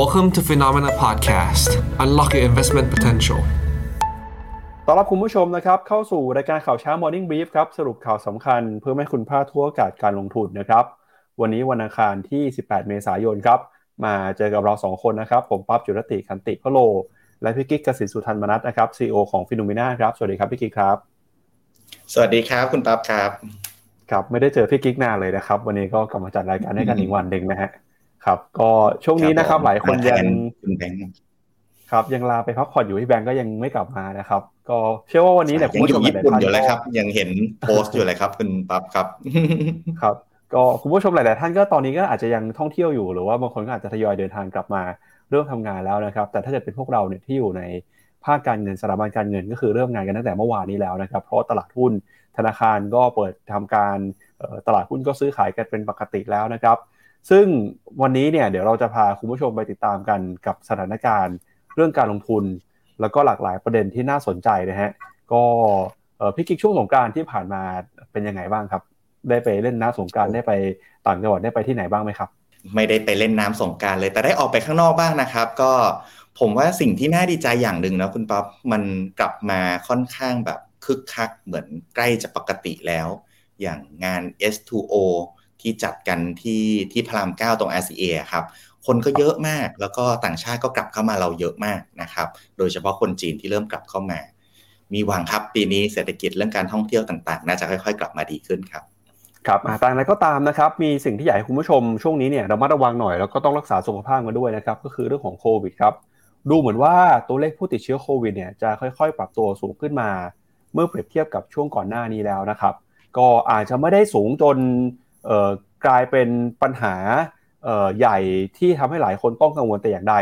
Welcome to Phenomena Podcast. Unlock your investment potential. ต้อนรับคุณผู้ชมนะครับ เข้าสู่รายการข่าวเช้า Morning Brief ครับ สรุปข่าวสำคัญเพื่อให้คุณพลาดทั่วอากาศการลงทุนนะครับ วันนี้วันอังคารที่ 18 เมษายนครับ มาเจอกับเรา 2 คนนะครับ ผมปั๊บจุรติคันติพโล และพี่กิ๊กกสินสุทันมนัทนะครับ CEO ของฟิโนเมนาครับ สวัสดีครับพี่กิ๊กครับ สวัสดีครับคุณปั๊บครับครับไม่ได้เจอพี่กิ๊กนานเลยนะครับ วันนี้ก็กลับมาจัดรายการให้กันอีกวันหนึ่งนะฮะ ครับ ก็ช่วงนี้นะครับ หลายคนยังคุณแบงค์ครับยังลาไปพักผ่อนอยู่ที่แบงก์ก็ยังไม่กลับมานะครับ ก็เชื่อว่าวันนี้เนี่ยคุณยังผู้อชมยู่หญี่ลายๆปุ่นท่านอยู่เลยก็ครับ ยังเห็นโพสต์อยู่เลยครับคุณปั๊บครับครับก็คุณผู้ชมหลาย ๆ ท่านก็ตอนนี้ก็อาจจะยังท่องเที่ยวอยู่หรือว่าบางคนก็อาจจะทยอยเดินทางกลับมาเริ่มทำงานแล้วนะครับ แต่ถ้าเกิดเป็นพวกเราเนี่ยที่อยู่ในภาคการเงินสถาบันการเงินก็คือเริ่มงานกันตั้งแต่เมื่อวานนี้แล้วนะครับ เพราะตลาดหุ้นธนาคารก็เปิดทำการเอ่อตลาดหุ้นก็ซื้อขายกันเป็นปกติแล้วนะครับ ซึ่งวันนี้เนี่ยเดี๋ยวเราจะพาคุณผู้ชมไปติดตามกันกับสถานการณ์เรื่องการลงทุน แล้วก็หลากหลายประเด็นที่น่าสนใจนะฮะก็พี่กิ๊กช่วงสงการที่ผ่านมาเป็นยังไงบ้างครับ ได้ไปเล่นน้ำสงการได้ไปต่างจังหวัดได้ไปที่ไหนบ้างไหมครับ ไม่ได้ไปเล่นน้ำสงการเลย แต่ได้ออกไปข้างนอกบ้างนะครับ ก็ผมว่าสิ่งที่น่าดีใจอย่างหนึ่งนะคุณป๊อปมันกลับมาค่อนข้างแบบคึกคักเหมือนใกล้จะปกติแล้ว อย่างงาน S2O ที่จัดกันที่ที่พรามเก้าตรง RCA ครับคนก็เยอะมาก แล้วก็ต่างชาติก็กลับเข้ามาเราเยอะมากนะครับ โดยเฉพาะคนจีนที่เริ่มกลับเข้ามา มีหวังครับปีนี้เศรษฐกิจเรื่องการท่องเที่ยวต่างๆ น่าจะค่อยๆ กลับมาดีขึ้นครับครับอ่าแต่อย่างไรก็ตามนะครับ มีสิ่งที่อยากให้คุณผู้ชมช่วงนี้เนี่ยเรามาระวังหน่อยแล้วก็ต้องรักษาสุขภาพกันด้วยนะครับ ก็คือเรื่องของโควิดครับ ดูเหมือนว่าตัวเลขผู้ติดเชื้อโควิดเนี่ยจะค่อยๆ ปรับตัวสูงขึ้นมา เมื่อเปรียบเทียบกับช่วงก่อนหน้านี้แล้วนะครับ ก็อาจจะไม่ได้สูงจน กลายเป็นปัญหาใหญ่ที่ทำให้หลายคนต้องกังวลแต่อย่างใด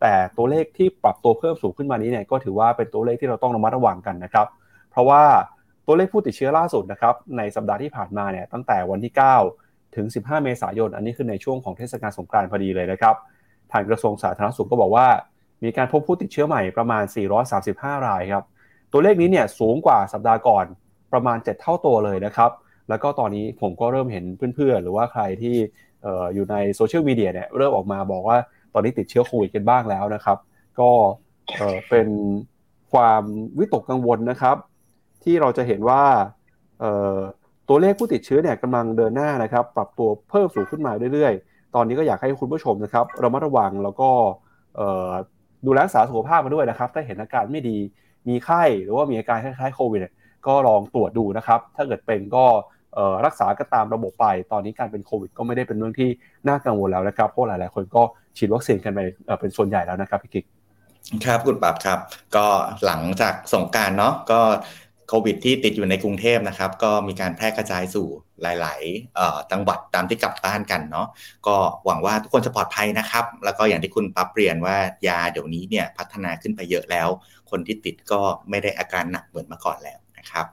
แต่ตัวเลขที่ปรับตัวเพิ่มสูงขึ้นมานี้เนี่ยก็ถือว่าเป็นตัวเลขที่เราต้องระมัดระวังกันนะครับ เพราะว่าตัวเลขผู้ติดเชื้อล่าสุดนะครับในสัปดาห์ที่ผ่านมาเนี่ยตั้งแต่วันที่ 9 ถึง 15 เมษายน อันนี้คือในช่วงของเทศกาลสงกรานต์พอดีเลยนะครับทางกระทรวงสาธารณสุขก็บอกว่า มีการพบผู้ติดเชื้อใหม่ประมาณ 435 รายครับตัวเลขนี้เนี่ยสูงกว่าสัปดาห์ก่อนประมาณ 7 เท่าตัวเลยนะครับ แล้วก็ตอนนี้ผมก็เริ่มเห็นเพื่อนๆ หรือว่าใครที่อยู่ในโซเชียลมีเดียเนี่ยเริ่มออกมาบอกว่าตอนนี้ติดเชื้อโควิดกันบ้างแล้วนะครับ ก็เป็นความวิตกกังวลนะครับ ที่เราจะเห็นว่าตัวเลขผู้ติดเชื้อเนี่ยกำลังเดินหน้านะครับ ปรับตัวเพิ่มสูงขึ้นมาเรื่อยๆ ตอนนี้ก็อยากให้คุณผู้ชมนะครับระมัดระวังแล้วก็ดูแลรักษาสุขภาพมาด้วยนะครับ ถ้าเห็นอาการไม่ดีมีไข้หรือว่ามีอาการคล้ายๆโควิดก็ลองตรวจดูนะครับ ถ้าเกิดเป็นก็ รักษากันตามระบบไป ตอนนี้การเป็นโควิด ก็ไม่ได้เป็นเรื่องที่น่ากังวลแล้วนะครับ เพราะหลาย ๆ คนก็ฉีดวัคซีนกันไปเป็นส่วนใหญ่แล้วนะครับพี่กิ๊กครับคุณปับครับ ก็หลังจากสงการเนาะก็โควิดที่ติดอยู่ในกรุงเทพนะครับ ก็มีการแพร่กระจายสู่หลายๆจังหวัดตามที่กลับบ้านกันเนาะก็หวังว่าทุกคนจะปลอดภัยนะครับ แล้วก็อย่างที่คุณปั๊บเรียนว่ายาเดี๋ยวนี้เนี่ยพัฒนาขึ้นไปเยอะแล้ว คนที่ติดก็ไม่ได้อาการหนักเหมือนเมื่อก่อนแล้วนะครับ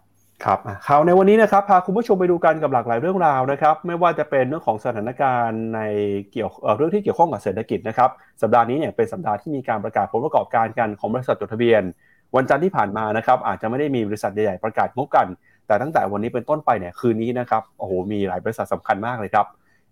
ครับข่าวในวันนี้นะครับพาคุณผู้ชมไปดูกันกับหลากหลายเรื่องราวนะครับ ไม่ว่าจะเป็นเรื่องของสถานการณ์ในเกี่ยวเเรื่องที่เกี่ยวข้องกับเศรษฐกิจนะครับสัปดาห์นี้เนี่ยเป็นสัปดาห์ที่มีการประกาศผลประกอบการกันของบริษัทจดทะเบียน วันจันทร์ที่ผ่านมานะครับอาจจะไม่ได้มีบริษัทใหญ่ๆประกาศงบกัน แต่ตั้งแต่วันนี้เป็นต้นไปเนี่ยคืนนี้นะครับโอ้โหมีหลายบริษัทสำคัญมากเลยครับ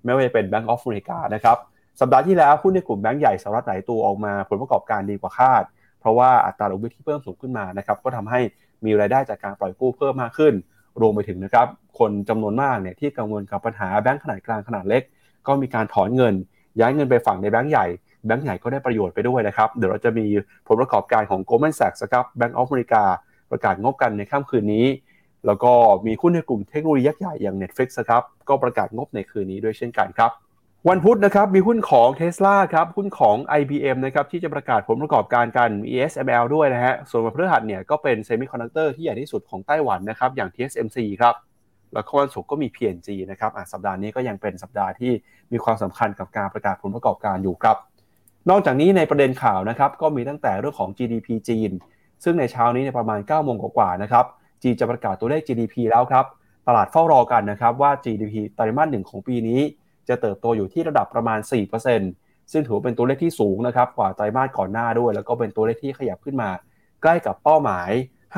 ไม่ว่าจะเป็น Bank of America นะครับสัปดาห์ที่แล้วหุ้นในกลุ่มแบงก์ใหญ่สหรัฐหลายตัวออกมาผลประกอบการดีกว่าคาด เพราะว่าอัตราดอกเบี้ยที่เพิ่มสูงขึ้นมานะครับก็ทำให้มีรายได้จากการปล่อยกู้เพิ่มมากขึ้น รวมไปถึงนะครับคนจำนวนมากเนี่ยที่กังวลกับปัญหาแบงก์ขนาดกลางขนาดเล็ก ก็มีการถอนเงิน ย้ายเงินไปฝั่งในแบงก์ใหญ่แบงก์ใหญ่ก็ได้ประโยชน์ไปด้วยนะครับ เดี๋ยวเราจะมีผลประกอบการของ Goldman Sachs นะครับ Bank of America ประกาศงบกันในค่ำคืนนี้ แล้วก็มีหุ้นในกลุ่มเทคโนโลยียักษ์ใหญ่อย่าง Netflix นะครับ ก็ประกาศงบในคืนนี้ด้วยเช่นกันครับ วันพุธนะครับมีหุ้นของ Tesla ครับหุ้นของ IBM นะครับที่จะประกาศผลประกอบการกันมี ASML ด้วยนะฮะส่วนวันพฤหัสเนี่ยก็เป็น semiconductor ที่ใหญ่ที่สุดของไต้หวันนะครับอย่าง TSMC ครับแล้วก็วันศุกร์ก็มี P&G นะครับอะสัปดาห์นี้ก็ยังเป็นสัปดาห์ที่มีความสำคัญกับการประกาศผลประกอบการอยู่ครับ นอกจากนี้ในประเด็นข่าวนะครับก็มีตั้งแต่เรื่องของ GDP จีน ซึ่งในเช้านี้เนี่ยประมาณ9โมงกว่าๆนะครับจีนจะประกาศตัวเลข GDP แล้วครับตลาดเฝ้ารอกันนะครับว่า GDP ไตรมาสหนึ่งของปีนี้ จะเติบโตอยู่ที่ระดับประมาณ 4%ซึ่งถือเป็นตัวเลขที่สูงนะครับกว่าไตรมาสก่อนหน้าด้วย แล้วก็เป็นตัวเลขที่ขยับขึ้นมา ใกล้กับเป้าหมาย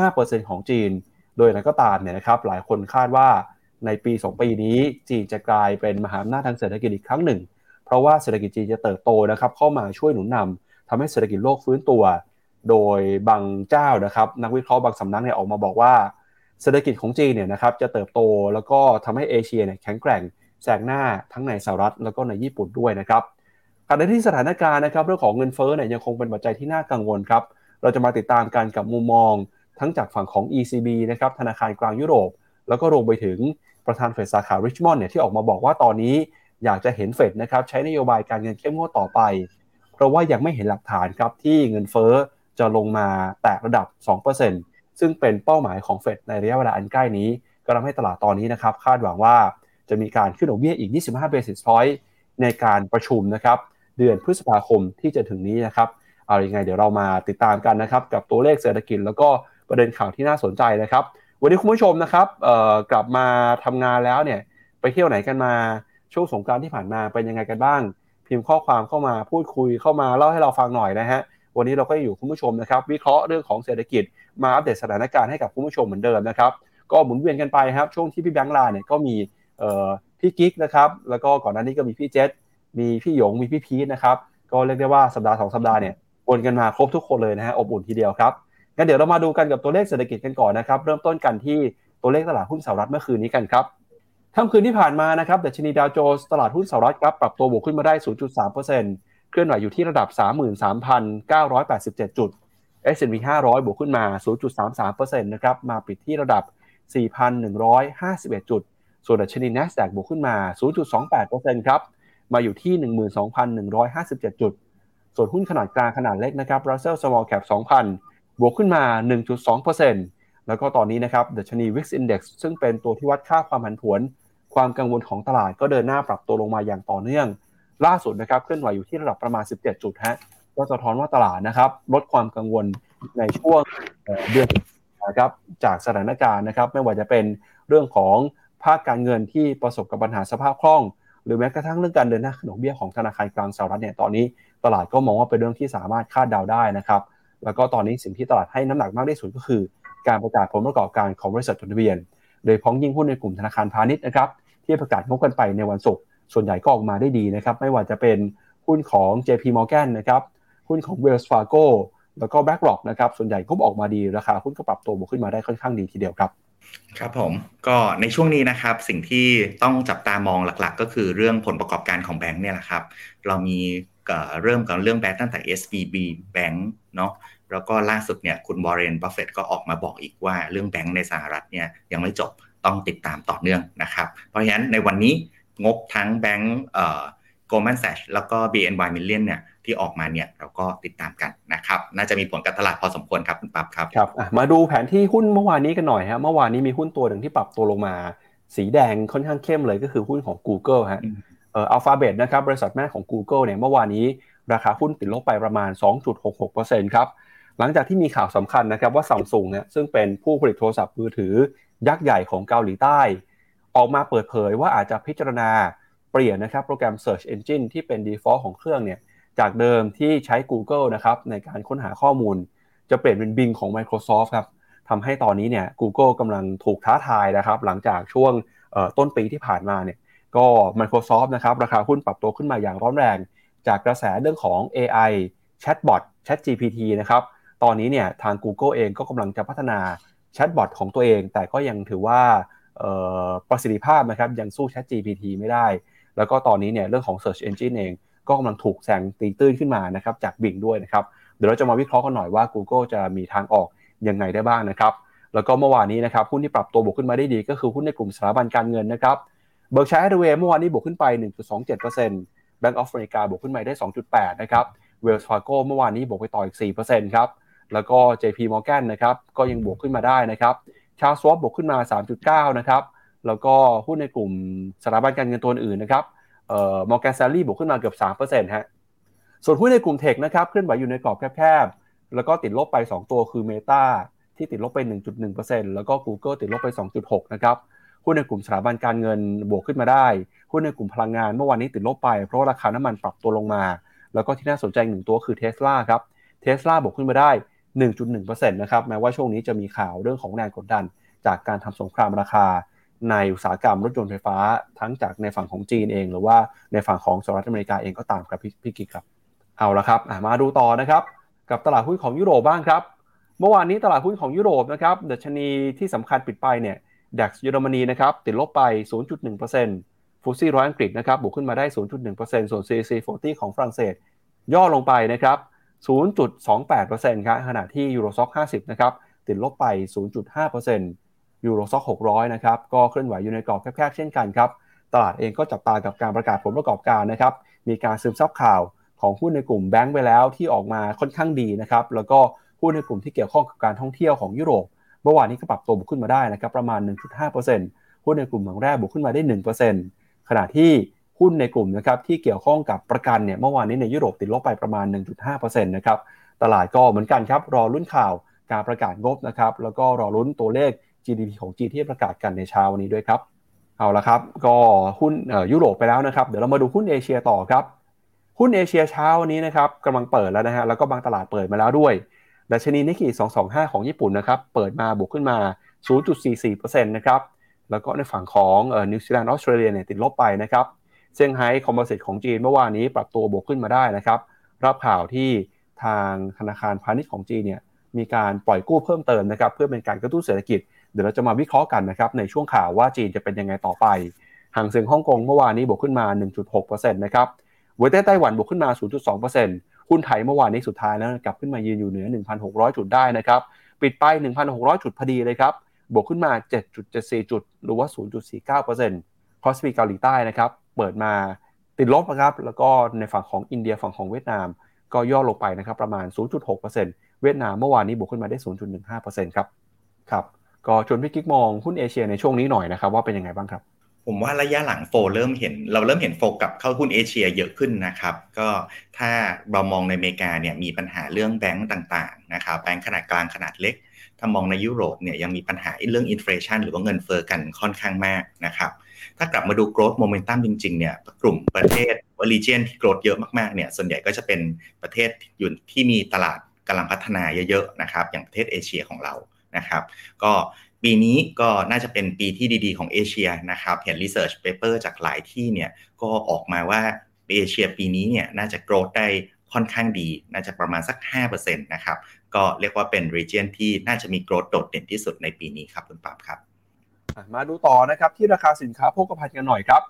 5%ของจีน โดยอะไรก็ตามเนี่ยนะครับหลายคนคาดว่าในปี 2 ปีนี้จีนจะกลายเป็นมหาอำนาจทางเศรษฐกิจอีกครั้งหนึ่ง เพราะว่าเศรษฐกิจจีนจะเติบโตนะครับเข้ามาช่วยหนุนนำทำให้เศรษฐกิจโลกฟื้นตัว โดยบางเจ้านะครับนักวิเคราะห์บางสำนักเนี่ยออกมาบอกว่าเศรษฐกิจของจีนเนี่ยนะครับจะเติบโตแล้วก็ทำให้เอเชียเนี่ยแข็งแกร่ง แซงหน้าทั้งในสหรัฐแล้วก็ในญี่ปุ่นด้วยนะครับขณะที่สถานการณ์นะครับเรื่องของเงินเฟ้อเนี่ยยังคงเป็นปัจจัยที่น่ากังวลครับ เราจะมาติดตามกันกับมุมมอง ทั้งจากฝั่งของ ECB นะครับธนาคารกลางยุโรป แล้วก็รวมไปถึงประธานเฟดสาขาริชมอนด์เนี่ยที่ออกมาบอกว่าตอนนี้อยากจะเห็นเฟดนะครับใช้นโยบายการเงินเข้มงวดต่อไป เพราะว่ายังไม่เห็นหลักฐานครับที่เงินเฟ้อจะลงมาแตะระดับ 2%ซึ่งเป็นเป้าหมายของเฟดในระยะเวลาอันใกล้นี้ ก็ทำให้ตลาดตอนนี้นะครับคาดหวังว่า จะมีการขึ้นดอกเบี้ยอีก 25 basis point ในการประชุมนะครับเดือนพฤษภาคมที่จะถึงนี้นะครับเอาอยัางไงเดี๋ยวเรามาติดตามกันนะครับกับตัวเลขเศรษฐกิจแล้วก็ประเด็นข่าวที่น่าสนใจนะครับ วันนี้คุณผู้ชมนะครับกลับมาทำงานแล้วเนี่ยไปเที่ยวไหนกันมาช่วงสงการที่ผ่านมาเป็นยังไงกันบ้าง พิมพ์ข้อความเข้ามาพูดคุยเข้ามาเล่าให้เราฟังหน่อยนะฮะวันนี้เราก็อยู่คุณผู้ชมนะครับ วิเคราะห์เรื่องของเศรษฐกิจมาอัปเดตสถานการณ์ให้กับคุณผู้ชมเหมือนเดิมนะครับก็หมุนเวียนกันไปครับช่วงที่พี่แบงค์ลาเนี่ยก็มี พี่กิ๊กนะครับแล้วก็ก่อนหน้านี้ก็มีพี่เจษมีพี่หยงมีพี่พีทนะครับก็เรียกได้ว่าสัปดาห์สองสัปดาห์เนี่ยวนกันมาครบทุกคนเลยนะฮะอบอุ่นทีเดียวครับงั้นเดี๋ยวเรามาดูกันกับตัวเลขเศรษฐกิจกันก่อนนะครับเริ่มต้นกันที่ตัวเลขตลาดหุ้นสหรัฐเมื่อคืนนี้กันครับท่าคืนที่ผ่านมานะครับดัชนีดาวโจนส์ตลาดหุ้นสหรัฐครับปรับตัวบวกขึ้นมาได้ 0.3%เคลื่อนไหวอยู่ที่ระดับ 33,987 จุด S&P 500 บวกขึ้นมา 0.33%นะครับมาปิดที่ระดับ 4,151 จุด ส่วนดัชนี NASDAQ บวกขึ้นมา 0.28%ครับ มาอยู่ที่ 12,157 จุด ส่วนหุ้นขนาดกลางขนาดเล็กนะครับ Russell Small Cap 2,000 บวกขึ้นมา 1.2%แล้วก็ตอนนี้นะครับดัชนี Wix Index ซึ่งเป็นตัวที่วัดค่าความผันผวน ความกังวลของตลาดก็เดินหน้าปรับตัวลงมาอย่างต่อเนื่อง ล่าสุดนะครับเคลื่อนไหวอยู่ที่ระดับประมาณ 17 จุดฮะก็สะท้อนว่าตลาดนะครับลดความกังวลในช่วงเดือนนะครับจากสถานการณ์นะครับไม่ว่าจะเป็นเรื่องของ ภาคการเงินที่ประสบกับปัญหาสภาพคล่อง หรือแม้กระทั่งเรื่องการเดินหน้าขนมเบี้ยของธนาคารกลางสหรัฐเนี่ยตอนนี้ตลาดก็มองว่าเป็นเรื่องที่สามารถคาดเดาได้นะครับ แล้วก็ตอนนี้สิ่งที่ตลาดให้น้ำหนักมากที่สุดก็คือ การประกาศผลประกอบการของบริษัทจดทะเบียน โดยพ้องยิ่งหุ้นในกลุ่มธนาคารพาณิชย์นะครับที่ประกาศงบกันไปในวันศุกร์ส่วนใหญ่ก็ออกมาได้ดีนะครับไม่ว่าจะเป็นหุ้นของ JP Morgan นะครับหุ้นของ Wells Fargo แล้วก็ BlackRock นะครับส่วนใหญ่ก็ออกมาดีราคาหุ้นก็ปรับตัวบวกขึ้นมาได้ค่อนข้างดีทีเดียวครับ ครับผมก็ในช่วงนี้นะครับสิ่งที่ต้องจับตามองหลักๆ ก็คือเรื่องผลประกอบการของแบงค์เนี่ยแหละครับ เรามีเริ่มกับเรื่องแบงค์ตั้งแต่ SVB Bank เนาะแล้วก็ล่าสุดเนี่ยคุณ Warren Buffett ก็ออกมาบอกอีกว่าเรื่องแบงค์ในสหรัฐเนี่ยยังไม่จบต้องติดตามต่อเนื่องนะครับ เพราะฉะนั้นในวันนี้งบทั้งแบงค์เอ่อ Goldman Sachs แล้วก็ BNY Mellon เนี่ย ที่ออกมาเนี่ยเราก็ติดตามกันนะครับ น่าจะมีผลกับตลาดพอสมควรครับคุณปั๊บครับครับมาดูแผนที่หุ้นเมื่อวานนี้กันหน่อยฮะเมื่อวานนี้มีหุ้นตัวหนึ่งที่ปรับตัวลงมา สีแดงค่อนข้างเข้มเลยก็คือหุ้นของ Google ฮะเอ่ออัลฟาเบตนะครับบริษัทแม่ของ Google เนี่ยเมื่อวานนี้ราคาหุ้นติดลบไปประมาณ 2.66%ครับหลังจากที่มีข่าวสำคัญนะครับว่าซัมซุงเนี่ยซึ่งเป็นผู้ผลิตโทรศัพท์มือถือยักษ์ใหญ่ของเกาหลีใต้ ออกมาเปิดเผยว่าอาจจะพิจารณาเปลี่ยนนะครับโปรแกรม Search Engine ที่เป็น default ของเครื่องเนี่ย จากเดิมที่ใช้ Google นะครับในการค้นหาข้อมูล จะเปลี่ยนเป็น Bing ของ Microsoft ครับทำให้ตอนนี้เนี่ย Google กำลังถูกท้าทายนะครับ หลังจากช่วงต้นปีที่ผ่านมาเนี่ยก็ Microsoft นะครับราคาหุ้นปรับตัวขึ้นมาอย่างร้อนแรง จากกระแสเรื่องของ AI Chatbot ChatGPT นะครับตอนนี้เนี่ยทาง Google เองก็กำลังจะพัฒนาแชทบอทของตัวเอง แต่ก็ยังถือว่าประสิทธิภาพนะครับยังสู้ ChatGPT ไม่ได้ แล้วก็ตอนนี้เนี่ยเรื่องของ Search Engine เอง ก็กำลังถูกแซงตีตื้นขึ้นมานะครับจาก Bing ด้วยนะครับเดี๋ยวเราจะมาวิเคราะห์กันหน่อยว่า Google จะมีทางออกยังไงได้บ้างนะครับแล้วก็เมื่อวานนี้นะครับหุ้นที่ปรับตัวบวกขึ้นมาได้ดี ก็คือหุ้นในกลุ่มสถาบันการเงินนะครับ Berkshire Hathaway เมื่อวานนี้บวกขึ้นไป 1.27% Bank of America บวกขึ้นมาได้ 2.8 นะครับ Wells Fargo เมื่อวานนี้บวกไปต่ออีก 4%ครับแล้วก็ JP Morgan นะครับก็ยังบวกขึ้นมาได้นะครับ Charles Schwab บวกขึ้นมา 3.9 นะครับแล้วก็หุ้นในกลุ่มสถาบันการเงินตัวอื่นนะครับ เอ่อมอร์แกนซารีบวกขึ้นมาเกือบ3%ฮะส่วนหุ้นในกลุ่มเทคนะครับเคลื่อนไหวอยู่ในกรอบแคบๆ แล้วก็ติดลบไป 2 ตัวคือ Meta ที่ติดลบไป 1.1%แล้วก็ Google ติดลบไป 2.6 นะครับหุ้นในกลุ่มสถาบันการเงินบวกขึ้นมาได้หุ้นในกลุ่มพลังงานเมื่อวานนี้ติดลบไปเพราะราคาน้ำมันปรับตัวลงมา แล้วก็ที่น่าสนใจหนึ่งตัวคือเทสลาครับเทสลาบวกขึ้นมาได้ 1.1%นะครับแม้ว่าช่วงนี้จะมีข่าวเรื่องของแรงกดดัน จากการทำสงครามราคา ในอุตสาหกรรมรถยนต์ไฟฟ้าทั้งจากในฝั่งของจีนเอง หรือว่าในฝั่งของสหรัฐอเมริกาเองก็ตามครับพี่กิกครับเอาละครับมาดูต่อนะครับ กับตลาดหุ้นของยุโรปบ้างครับ เมื่อวานนี้ตลาดหุ้นของยุโรปนะครับดัชนีที่สำคัญปิดไปเนี่ยดัคเยอรมนีนะครับติดลบไป 0.1%ฟูซี่ร้อยอังกฤษนะครับบวกขึ้นมาได้ 0.1%ส่วน CAC 40 ของฝรั่งเศส ย่อลงไปนะครับ 0.28%ครับขณะที่ Euro Stoxx 50 นะครับติดลบไป 0.5% Euro Stoxx 600 นะครับก็เคลื่อนไหวอยู่ในกรอบแคบๆเช่นกันครับ ตลาดเองก็จับตากับการประกาศผลประกอบการนะครับ มีการซึมซับข่าวของหุ้นในกลุ่มแบงก์ไปแล้วที่ออกมาค่อนข้างดีนะครับ แล้วก็หุ้นในกลุ่มที่เกี่ยวข้องกับการท่องเที่ยวของยุโรป เมื่อวานนี้ก็ปรับตัวบวกขึ้นมาได้นะครับประมาณ 1.5%หุ้นในกลุ่มเหมืองแร่บวกขึ้นมาได้ 1%ขณะที่หุ้นในกลุ่มนะครับที่เกี่ยวข้องกับประกันเนี่ยเมื่อวานนี้ในยุโรปติดลบไปประมาณ 1.5%นะครับตลาดก็เหมือนกันครับรอรุ่นข่าวการประกาศงบนะครับแล้วก็รอรุ้นตัวเลข GDP ของจีนที่ประกาศกันในเช้าวันนี้ด้วยครับ เอาละครับ ก็หุ้นยุโรปไปแล้วนะครับ เดี๋ยวเรามาดูหุ้นเอเชียต่อครับ หุ้นเอเชียเช้าวันนี้นะครับกำลังเปิดแล้วนะฮะ แล้วก็บางตลาดเปิดมาแล้วด้วย ดัชนีนิกเกิ225 ของญี่ปุ่นนะครับ เปิดมาบวกขึ้นมา 0.44%นะครับ แล้วก็ในฝั่งของนิวซีแลนด์ออสเตรเลียเนี่ยติดลบไปนะครับเซี่ยงไฮ้คอมโพสิตของจีนเมื่อวานนี้ปรับตัวบวกขึ้นมาได้นะครับ รับข่าวที่ทางธนาคารพาณิชย์ของจีนเนี่ยมีการปล่อยกู้เพิ่มเติมนะครับ เพื่อเป็นการกระตุ้นเศรษฐกิจ เดี๋ยวเราจะมาวิเคราะห์กันนะครับในช่วงข่าวว่าจีนจะเป็นยังไงต่อไปห่างเสียงฮ่องกงเมื่อวานนี้บวกขึ้นมา 1.6%นะครับเวทไต้หวันบวกขึ้นมา 0.2%หุ้นไทยเมื่อวานนี้สุดท้ายแล้วกลับขึ้นมายืนอยู่เหนือ 1,600 จุดได้นะครับ ปิดไป 1,600 จุดพอดีเลยครับ บวกขึ้นมา 7.74 จุด หรือว่า 0.49% KOSPI เกาหลีใต้นะครับ เปิดมาติดลบนะครับ แล้วก็ในฝั่งของอินเดียฝั่งของเวียดนาม ก็ย่อลงไปนะครับประมาณ 0.6%เวียดนามเมื่อวานนี้บวกขึ้นมาได้ 0.15%ครับ ครับ ก็ชวนพี่กิ๊กมองหุ้นเอเชียในช่วงนี้หน่อยนะครับว่าเป็นยังไงบ้างครับ ผมว่าระยะหลัง flow เริ่มเห็น เราเริ่มเห็น flow กลับเข้าหุ้นเอเชียเยอะขึ้นนะครับ ก็ถ้าเรามองในอเมริกาเนี่ยมีปัญหาเรื่องแบงก์ต่างๆนะครับแบงก์ขนาดกลางขนาดเล็ก ถ้ามองในยุโรปเนี่ยยังมีปัญหาเรื่องอินฟลชันหรือว่าเงินเฟอ้อกันค่อนข้างมากนะครับถ้ากลับมาดู growth momentum จริงๆ เนี่ย กลุ่มประเทศว่า region ที่ growth เยอะมากๆ เนี่ย ส่วนใหญ่ก็จะเป็นประเทศอยู่ที่มีตลาดกำลังพัฒนาเยอะๆ นะครับ อย่างประเทศเอเชียของเรา นะครับ ก็ปีนี้ก็น่าจะเป็นปีที่ดีๆของเอเชียนะครับ เห็น research paper จากหลายที่เนี่ยก็ออกมาว่าเอเชียปีนี้เนี่ยน่าจะ growth ได้ค่อนข้างดี น่าจะประมาณสัก 5%นะครับ ก็เรียกว่าเป็น region ที่น่าจะมี growth โดดเด่นที่สุดในปีนี้ครับคุณปั๊บครับ มาดูต่อนะครับที่ราคาสินค้าโภคภัณฑ์กันหน่อยครับ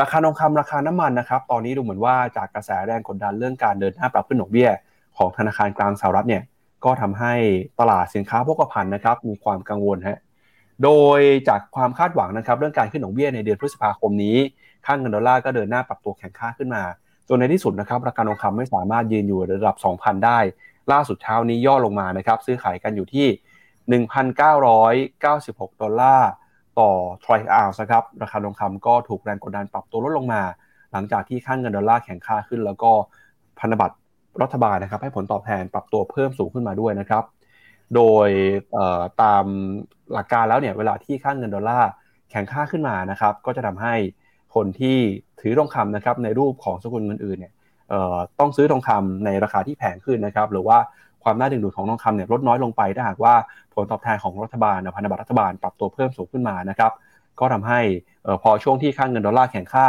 ราคาทองคำราคาน้ำมันนะครับ ตอนนี้ดูเหมือนว่าจากกระแสแรงกดดันเรื่องการเดินหน้าปรับขึ้นดอกเบี้ย ของธนาคารกลางสหรัฐเนี่ย ก็ทำให้ตลาดสินค้าโภคภัณฑ์นะครับมีความกังวลฮะโดยจากความคาดหวังนะครับเรื่องการขึ้นดอกเบี้ยในเดือนพฤษภาคมนี้ ค่าเงินดอลลาร์ก็เดินหน้าปรับตัวแข็งค่าขึ้นมาจนในที่สุดนะครับราคาทองคำไม่สามารถยืนอยู่ระดับ 2,000 ได้ ล่าสุดเช้านี้ย่อลงมานะครับซื้อขายกันอยู่ที่ 1,996 ดอลลาร์ต่อ troy ounce ครับราคาทองคำก็ถูกแรงกดดันปรับตัวลดลงมา หลังจากที่ค่าเงินดอลลาร์แข็งค่าขึ้น แล้วก็พันธบัตร รัฐบาลนะครับ ให้ผลตอบแทนปรับตัวเพิ่มสูงขึ้นมาด้วยนะครับ โดยตามหลักการแล้วเนี่ยเวลาที่ค่าเงินดอลลาร์แข็งค่าขึ้นมานะครับ ก็จะทำให้คนที่ถือทองคำนะครับในรูปของสกุลเงินอื่นเนี่ยต้องซื้อทองคำในราคาที่แพงขึ้นนะครับ หรือว่าความน่าดึงดูดของทองคำเนี่ยลดน้อยลงไปถ้าหากว่าผลตอบแทนของรัฐบาลพันธบัตรรัฐบาลปรับตัวเพิ่มสูงขึ้นมานะครับ ก็ทำให้พอช่วงที่ค่าเงินดอลลาร์แข็งค่า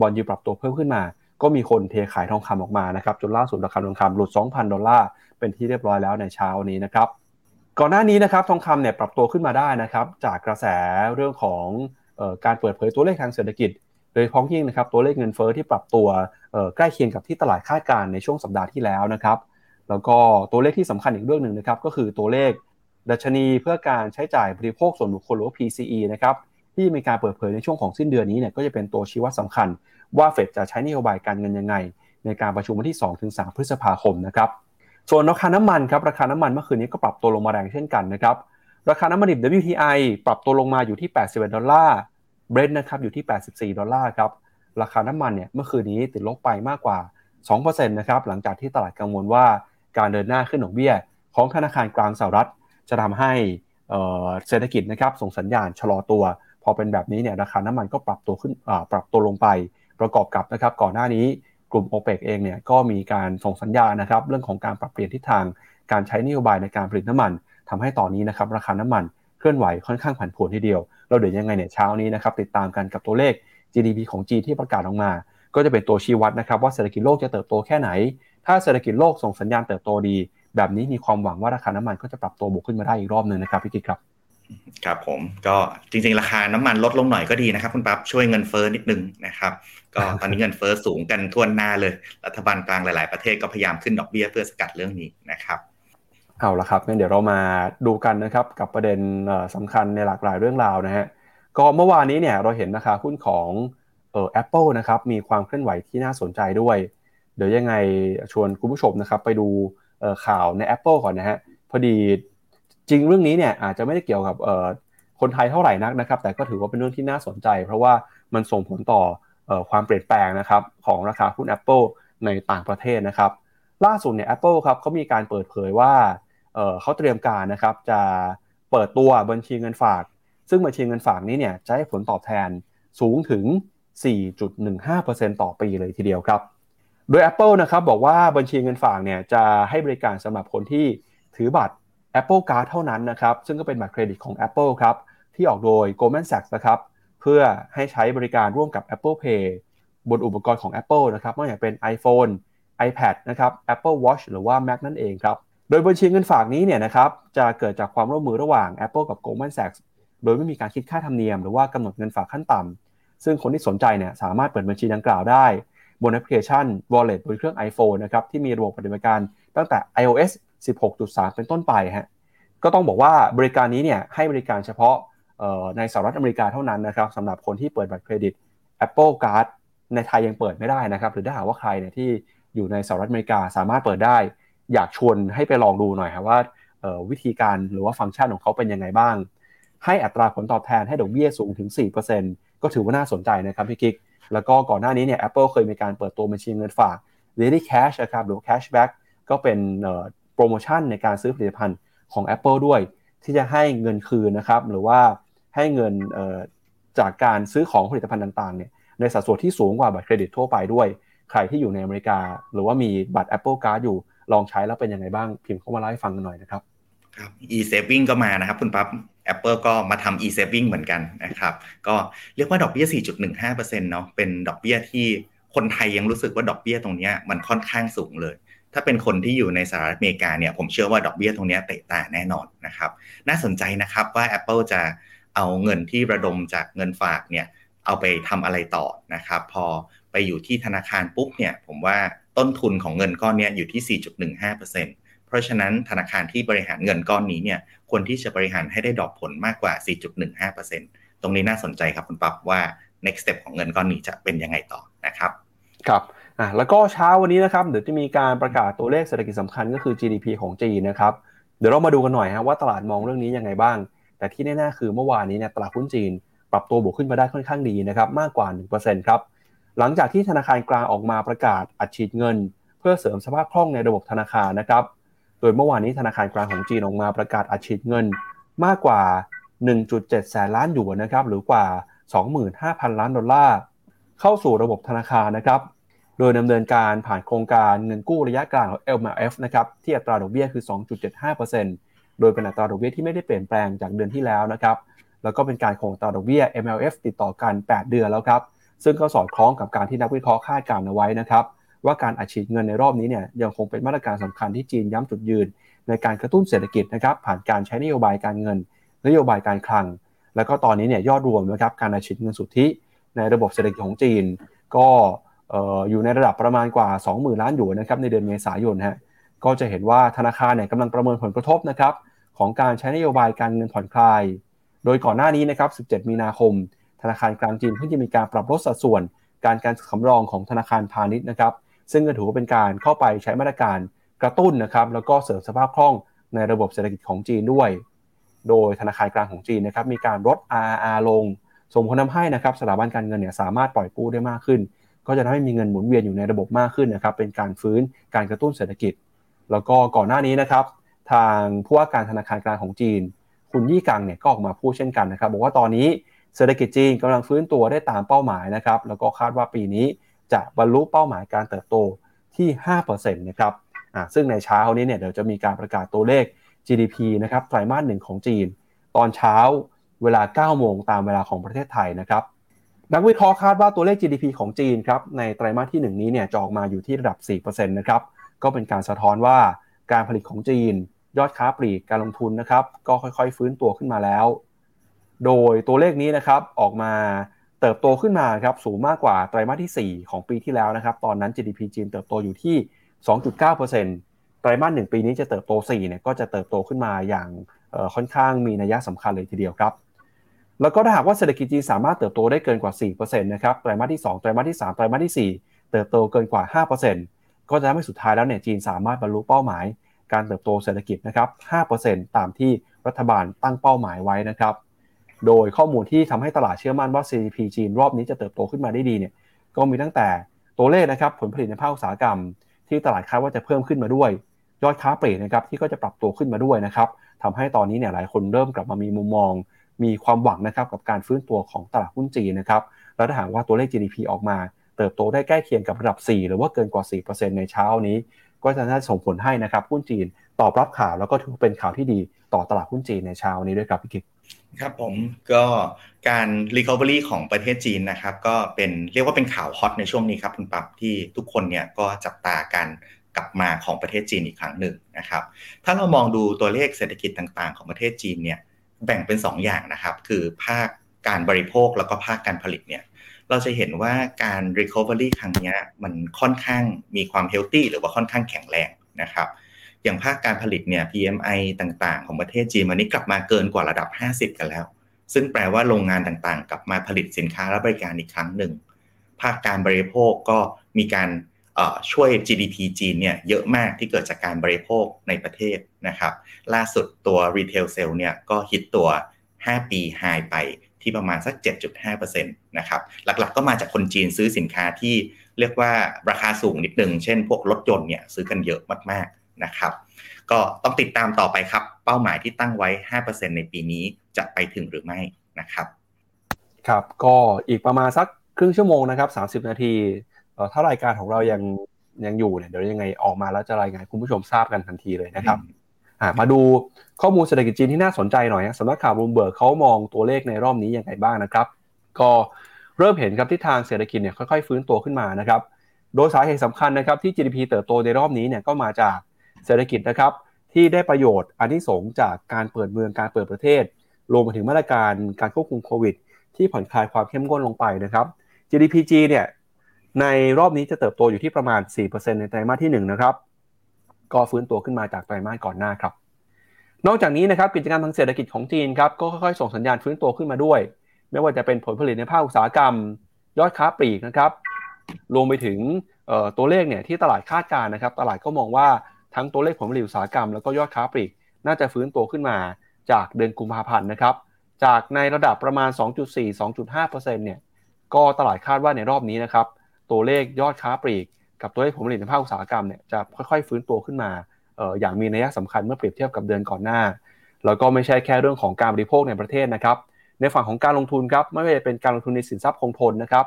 bond yield ปรับตัวเพิ่มขึ้นมา ก็มีคนเทขายทองคำออกมานะครับจนล่าสุดราคาทองคำหลุด 2,000 ดอลลาร์เป็นที่เรียบร้อยแล้วในเช้านี้นะครับก่อนหน้านี้นะครับทองคำเนี่ยปรับตัวขึ้นมาได้นะครับจากกระแสเรื่องของอการเปิดเผยตัวเลขทางเศรษฐกิจ โดยพ้องยิ่งนะครับตัวเลขเงินเฟอ้อที่ปรับตัวใกล้เคียงกับที่ตลาดคาดการณ์ในช่วงสัปดาห์ที่แล้วนะครับแล้วก็ตัวเลขที่สำคัญอีกเรื่องหนึ่งนะครับก็คือตัวเลขดัชนีเพื่อการใช้จ่ายบริโภคส่วนบุคคลหรือ PCE นะครับที่มีการเปิดเผยในช่วงของสิ้นเดือนนี้เนี่ยก็จะเป็นตัวชี้วัดสำคัญ ว่าเฟดจะใช้นโยบายการเงินยังไง ในการประชุมวันที่ 2-3 พฤษภาคมนะครับส่วนราคาน้ำมันครับราคาน้ำมันเมื่อคืนนี้ก็ปรับตัวลงมาแรงเช่นกันนะครับราคาน้ำมันดิบ WTI ปรับตัวลงมาอยู่ที่ 81 ดอลลาร์ Brent นะครับอยู่ที่ 84 ดอลลาร์ครับราคาน้ำมันเนี่ยเมื่อคืนนี้ติดลบไปมากกว่า 2%นะครับหลังจากที่ตลาดกังวลว่าการเดินหน้าขึ้นดอกเบี้ย ของธนาคารกลางสหรัฐ จะทำให้เศรษฐกิจนะครับส่งสัญญาณชะลอตัว พอเป็นแบบนี้เนี่ยราคาน้ำมันก็ปรับตัวขึ้นปรับตัวลงไป ประกอบกับนะครับก่อนหน้านี้กลุ่มโอเปกเองเนี่ยก็มีการส่งสัญญาณนะครับเรื่องของการปรับเปลี่ยนทิศทางการใช้นโยบายในการผลิตน้ำมันทำให้ตอนนี้นะครับราคาน้ำมันเคลื่อนไหวค่อนข้างผันผวนทีเดียว เราเดี๋ยวยังไงเนี่ยเช้านี้นะครับติดตามกันกับตัวเลข GDP ของจีนที่ประกาศออกมา ก็จะเป็นตัวชี้วัดนะครับว่าเศรษฐกิจโลกจะเติบโตแค่ไหน ถ้าเศรษฐกิจโลกส่งสัญญาณเติบโตดี แบบนี้มีความหวังว่าราคาน้ำมันก็จะปรับตัวบวกขึ้นมาได้อีกรอบหนึ่งนะครับพี่กิ๊กครับ ครับผมก็จริงๆ ราคาน้ำมันลดลงหน่อยก็ดีนะครับ คุณปั๊บช่วยเงินเฟ้อนิดนึงนะครับ ก็ตอนนี้เงินเฟ้อสูงกันทั่วหน้าเลย รัฐบาลกลางหลาย ๆ ประเทศก็พยายามขึ้นดอกเบี้ยเพื่อสกัดเรื่องนี้นะครับเอาละครับงั้นเดี๋ยวเรามาดูกันนะครับกับประเด็นสำคัญในหลากหลายเรื่องราวนะฮะก็เมื่อวานนี้เนี่ยเราเห็นนะคะหุ้นของเอ่อแอปเปิลนะครับมีความเคลื่อนไหวที่น่าสนใจด้วย เดี๋ยวยังไงชวนคุณผู้ชมนะครับไปดูข่าวใน Apple ก่อนนะฮะพอดี จริงเรื่องนี้เนี่ยอาจจะไม่ได้เกี่ยวกับคนไทยเท่าไหร่นักนะครับ แต่ก็ถือว่าเป็นเรื่องที่น่าสนใจ เพราะว่ามันส่งผลต่อความเปลี่ยนแปลงนะครับของราคาหุ้น Apple ในต่างประเทศนะครับ ล่าสุดเนี่ย Apple ครับเขามีการเปิดเผยว่าเขาเตรียมการนะครับจะเปิดตัวบัญชีเงินฝาก ซึ่งบัญชีเงินฝากนี้เนี่ยจะให้ผลตอบแทนสูงถึง 4.15%ต่อปีเลยทีเดียวครับ โดย Apple นะครับบอกว่าบัญชีเงินฝากเนี่ยจะให้บริการสำหรับคนที่ถือบัตร Apple Card เท่านั้นนะครับ ซึ่งก็เป็นบัตรเครดิตของ Apple ครับ ที่ออกโดย Goldman Sachs นะครับ เพื่อให้ใช้บริการร่วมกับ Apple Pay บนอุปกรณ์ของ Apple นะครับไม่ว่าจะเป็น iPhone iPad นะครับ Apple Watch หรือว่า Mac นั่นเองครับ โดยบัญชีเงินฝากนี้เนี่ยนะครับ จะเกิดจากความร่วมมือระหว่าง Apple กับ Goldman Sachs โดยไม่มีการคิดค่าธรรมเนียมหรือว่ากำหนดเงินฝากขั้นต่ำ ซึ่งคนที่สนใจเนี่ยสามารถเปิดบัญชีดังกล่าวได้ บนแอปพลิเคชัน Wallet บนเครื่อง iPhone นะครับที่มีระบบปฏิบัติการตั้งแต่ iOS 16.3 เป็นต้นไปฮะก็ต้องบอกว่าบริการนี้เนี่ยให้บริการเฉพาะในสหรัฐอเมริกาเท่านั้นนะครับสำหรับคนที่เปิดบัตรเครดิต Apple Card ในไทยยังเปิดไม่ได้นะครับ หรือถ้าหากว่าใครเนี่ยที่อยู่ในสหรัฐอเมริกาสามารถเปิดได้ อยากชวนให้ไปลองดูหน่อยครับว่าวิธีการหรือว่าฟังก์ชันของเขาเป็นยังไงบ้าง ให้อัตราผลตอบแทนให้ดอกเบี้ยสูงถึง 4%ก็ถือว่าน่าสนใจนะครับพี่กิ๊กแล้วก็ก่อนหน้านี้เนี่ย Apple เคยมีการเปิดตัวบัญชีเงินฝาก Daily Cash นะครับหรือ Cashback ก็เป็น โปรโมชั่นในการซื้อผลิตภัณฑ์ของ Apple ด้วย ที่จะให้เงินคืนนะครับ หรือว่าให้เงินจากการซื้อของผลิตภัณฑ์ต่างๆเนี่ยในสัดส่วนที่สูงกว่าบัตรเครดิตทั่วไปด้วย ใครที่อยู่ในอเมริกา หรือว่ามีบัตร Apple Card อยู่ลองใช้แล้วเป็นยังไงบ้างพิมพ์เข้ามาเล่าให้ฟังกันหน่อยนะครับครับ e-saving ก็มานะครับคุณปั๊บ Apple ก็มาทำ e-saving เหมือนกันนะครับ ก็เรียกว่าดอกเบี้ย 4.15%เนาะเป็นดอกเบี้ยที่คนไทยยังรู้สึกว่าดอกเบี้ยตรงนี้มันค่อนข้างสูงเลย ถ้าเป็นคนที่อยู่ในสหรัฐอเมริกาเนี่ยผมเชื่อว่าดอกเบี้ยตรงนี้เตะตาแน่นอนนะครับ น่าสนใจนะครับว่า Apple จะเอาเงินที่ระดมจากเงินฝากเนี่ยเอาไปทำอะไรต่อนะครับ พอไปอยู่ที่ธนาคารปุ๊บเนี่ยผมว่าต้นทุนของเงินก้อนนี้อยู่ที่ 4.15%เพราะฉะนั้นธนาคารที่บริหารเงินก้อนนี้เนี่ยควรที่จะบริหารให้ได้ดอกผลมากกว่า 4.15%ตรงนี้น่าสนใจครับคุณปั๊บว่า next step ของเงินก้อนนี้จะเป็นยังไงต่อนะครับ ครับ อะแล้วก็เช้าวันนี้นะครับเดี๋ยวจะมีการประกาศตัวเลขเศรษฐกิจสำคัญก็คือ GDP ของจีนนะครับเดี๋ยวเรามาดูกันหน่อยฮะว่าตลาดมองเรื่องนี้ยังไงบ้าง แต่ที่แน่ๆคือเมื่อวานนี้เนี่ยตลาดหุ้นจีน ปรับตัวบวกขึ้นมาได้ค่อนข้างดีนะครับมากกว่า 1%ครับหลังจากที่ธนาคารกลางออกมาประกาศอัดฉีดเงิน เพื่อเสริมสภาพคล่องในระบบธนาคารนะครับโดยเมื่อวานนี้ธนาคารกลางของจีนออกมาประกาศอัดฉีดเงินมากกว่า 1.7 แสนล้านหยวนนะครับหรือกว่า 25,000 ล้านดอลลาร์เข้าสู่ระบบธนาคารนะครับ ดยดำเนินการผ่านโครงการเงินกู้ระยะกลางของ LMF นะครับที่อัตราดอกเบี้ยคือ 2.75%โดยเป็นอัตราดอกเบี้ยที่ไม่ได้เปลี่ยนแปลงจากเดือนที่แล้วนะครับแล้วก็เป็นการคงอัตราดอกเบี้ย MLF ติดต่อกัน 8 เดือนแล้วครับซึ่งก็สอดคล้องกับการที่นักวิเคราะห์คาดการณ์เอาไว้นะครับว่าการอัดฉีดเงินในรอบนี้เนี่ยยังคงเป็นมาตรการสำคัญที่จีนย้ำจุดยืน ในการกระตุ้นเศรษฐกิจนะครับผ่านการใช้นโยบายการเงิน นโยบายการคลัง แล้วก็ตอนนี้เนี่ยยอดรวมนะครับการอัดฉีดเงินสุทธิในระบบเศรษฐกิจของจีน ก็ อยู่ในระดับประมาณกว่า 20,000 ล้านหยวนนะครับในเดือนเมษายนฮะก็จะเห็นว่าธนาคารเนี่ยกำลังประเมินผลกระทบนะครับของการใช้นโยบายการเงินผ่อนคลาย โดยก่อนหน้านี้นะครับ 17 มีนาคม ธนาคารกลางจีนเพิ่งจะมีการปรับลดสัดส่วน การการสำรองของธนาคารพาณิชย์นะครับ ซึ่งก็ถือว่าเป็นการเข้าไปใช้มาตรการกระตุ้นนะครับ แล้วก็เสริมสภาพคล่องในระบบเศรษฐกิจของจีนด้วย โดยธนาคารกลางของจีนนะครับมีการลด RR ลง ส่งผลทำให้นะครับสถาบันการเงินเนี่ยสามารถปล่อยกู้ได้มากขึ้น ก็จะทำให้มีเงินหมุนเวียนอยู่ในระบบมากขึ้นนะครับ เป็นการฟื้นการกระตุ้นเศรษฐกิจ แล้วก็ก่อนหน้านี้นะครับ ทางผู้ว่าการธนาคารกลางของจีน คุณยี่กังเนี่ยก็ออกมาพูดเช่นกันนะครับ บอกว่าตอนนี้เศรษฐกิจจีนกำลังฟื้นตัวได้ตามเป้าหมายนะครับ แล้วก็คาดว่าปีนี้จะบรรลุเป้าหมายการเติบโตที่ 5%นะครับอ่าซึ่งในเช้านี้เนี่ยเดี๋ยวจะมีการประกาศตัวเลข GDP นะครับไตรมาสหนึ่งของจีน ตอนเช้าเวลา 9 โมงตามเวลาของประเทศไทยนะครับ นักวิเคราะห์คาดว่าตัวเลข GDP ของจีนครับในไตรมาสที่ 1 นี้เนี่ยจะออกมาอยู่ที่ระดับ 4%นะครับก็เป็นการสะท้อนว่าการผลิตของจีน ยอดค้าปลีกการลงทุนนะครับก็ค่อยๆ ฟื้นตัวขึ้นมาแล้ว โดยตัวเลขนี้นะครับออกมาเติบโตขึ้นมาครับสูงมากกว่าไตรมาสที่ 4 ของปีที่แล้วนะครับตอนนั้น GDP จีนเติบโตอยู่ที่ 2.9%ไตรมาสหนึ่งปีนี้จะเติบโต4เนี่ยก็จะเติบโตขึ้นมาอย่างค่อนข้างมีนัยสำคัญเลยทีเดียวครับ แล้วก็ถ้าหากว่าเศรษฐกิจจีนสามารถเติบโตได้เกินกว่า 4%นะครับไตรมาสที่ 2 ไตรมาสที่ 3 ไตรมาสที่ 4 เติบโตเกินกว่า 5%ก็จะทำให้สุดท้ายแล้วเนี่ยจีนสามารถบรรลุเป้าหมาย การเติบโตเศรษฐกิจนะครับ 5%ตามที่รัฐบาลตั้งเป้าหมายไว้นะครับ โดยข้อมูลที่ทำให้ตลาดเชื่อมั่นว่า GDP จีนรอบนี้จะเติบโตขึ้นมาได้ดีเนี่ยก็มีตั้งแต่ตัวเลขนะครับผลผลิตในภาคอุตสาหกรรม ที่ตลาดคาดว่าจะเพิ่มขึ้นมาด้วย ยอดค้าปลีกนะครับที่ก็จะปรับตัวขึ้นมาด้วยนะครับทำให้ตอนนี้เนี่ยหลายคนเริ่มกลับมามีมุมมอง มีความหวังนะครับกับการฟื้นตัวของตลาดหุ้นจีนนะครับแล้วถ้าหากว่าตัวเลข GDP ออกมา เติบโตได้ใกล้เคียงกับระดับ 4 หรือว่าเกินกว่า 4%ในเช้านี้ ก็จะน่าส่งผลให้นะครับหุ้นจีนตอบรับข่าวแล้วก็ถือเป็นข่าวที่ดีต่อตลาดหุ้นจีนในเช้านี้ด้วยครับพี่กิ๊กครับผมก็การ recovery ของประเทศจีนนะครับก็เป็นเรียกว่าเป็นข่าวฮอตในช่วงนี้ครับคุณปั๊บที่ทุกคนเนี่ยก็จับตากันกลับมาของประเทศจีนอีกครั้งหนึ่งนะครับถ้าเรามองดูตัวเลขเศรษฐกิจต่างๆ ของประเทศจีนเนี่ย แบ่งเป็น2ออย่างนะครับ คือภาคการบริโภคแล้วก็ภาคการผลิตเนี่ยเราจะเห็นว่าการ recovery ครั้งนี้มันค่อนข้างมีความ healthy หรือว่าค่อนข้างแข็งแรงนะครับ อย่างภาคการผลิตเนี่ย PMI ต่างๆ ของประเทศจีนวันนี้กลับมาเกินกว่าระดับ 50 กันแล้ว ซึ่งแปลว่าโรงงานต่างๆ กลับมาผลิตสินค้าและบริการอีกครั้งหนึ่ง ภาคการบริโภคก็มีการ ช่วย GDP จีนเนี่ยเยอะมากที่เกิดจากการบริโภคในประเทศนะครับล่าสุดตัว Retail Sale เนี่ยก็ฮิตตัว 5 ปีไฮไปที่ประมาณสัก 7.5%นะครับหลักๆก็มาจากคนจีนซื้อสินค้าที่เรียกว่าราคาสูงนิดนึง เช่นพวกรถยนต์เนี่ยซื้อกันเยอะมากๆนะครับก็ต้องติดตามต่อไปครับ เป้าหมายที่ตั้งไว้ 5%ในปีนี้จะไปถึงหรือไม่นะครับครับก็อีกประมาณสักครึ่งชั่วโมงนะครับ 30 นาที ถ้ารายการของเรายังยังอยู่เนี่ยเดี๋ยวยังไงออกมาแล้วจะรายงานคุณผู้ชมทราบกันทันทีเลยนะครับมาดูข้อมูลเศรษฐกิจจีนที่น่าสนใจหน่อยสำนักข่าวรูมเบิร์กเขามองตัวเลขในรอบนี้ยังไงบ้างนะครับ ก็เริ่มเห็นครับที่ทางเศรษฐกิจเนี่ยค่อยๆฟื้นตัวขึ้นมานะครับ โดยสาเหตุสำคัญนะครับที่ GDP เติบโตในรอบนี้เนี่ยก็มาจากเศรษฐกิจนะครับที่ได้ประโยชน์อันที่สงจากการเปิดเมืองการเปิดประเทศรวมไปถึงมาตรการการควบคุมโควิด ที่ผ่อนคลายความเข้มข้นลงไปนะครับ GDP จีเนี่ย ในรอบนี้จะเติบโตอยู่ที่ประมาณ 4%ในไตรมาสที่ 1 นะครับ ก็ฟื้นตัวขึ้นมาจากไตรมาสก่อนหน้าครับ นอกจากนี้นะครับกิจการทางเศรษฐกิจของจีนครับก็ค่อยๆส่งสัญญาณฟื้นตัวขึ้นมาด้วย ไม่ว่าจะเป็นผลผลิตในภาคอุตสาหกรรม ยอดค้าปลีกนะครับ รวมไปถึงตัวเลขเนี่ยที่ตลาดคาดการนะครับ ตลาดก็มองว่าทั้งตัวเลขผลผลิตอุตสาหกรรมแล้วก็ยอดค้าปลีกน่าจะฟื้นตัวขึ้นมาจากเดือนกุมภาพันธ์นะครับ จากในระดับประมาณ 2.4-2.5%เนี่ย ก็ตลาดคาดว่าในรอบนี้นะครับ ตัวเลขยอดค้าปลีก กับตัวเลขผลผลิตในภาคอุตสาหกรรมเนี่ยจะค่อยๆ ฟื้นตัวขึ้นมาอย่างมีนัยสำคัญเมื่อเปรียบเทียบกับเดือนก่อนหน้า แล้วก็ไม่ใช่แค่เรื่องของการบริโภคในประเทศนะครับ ในฝั่งของการลงทุนครับไม่ว่าจะเป็นการลงทุนในสินทรัพย์คงทนนะครับ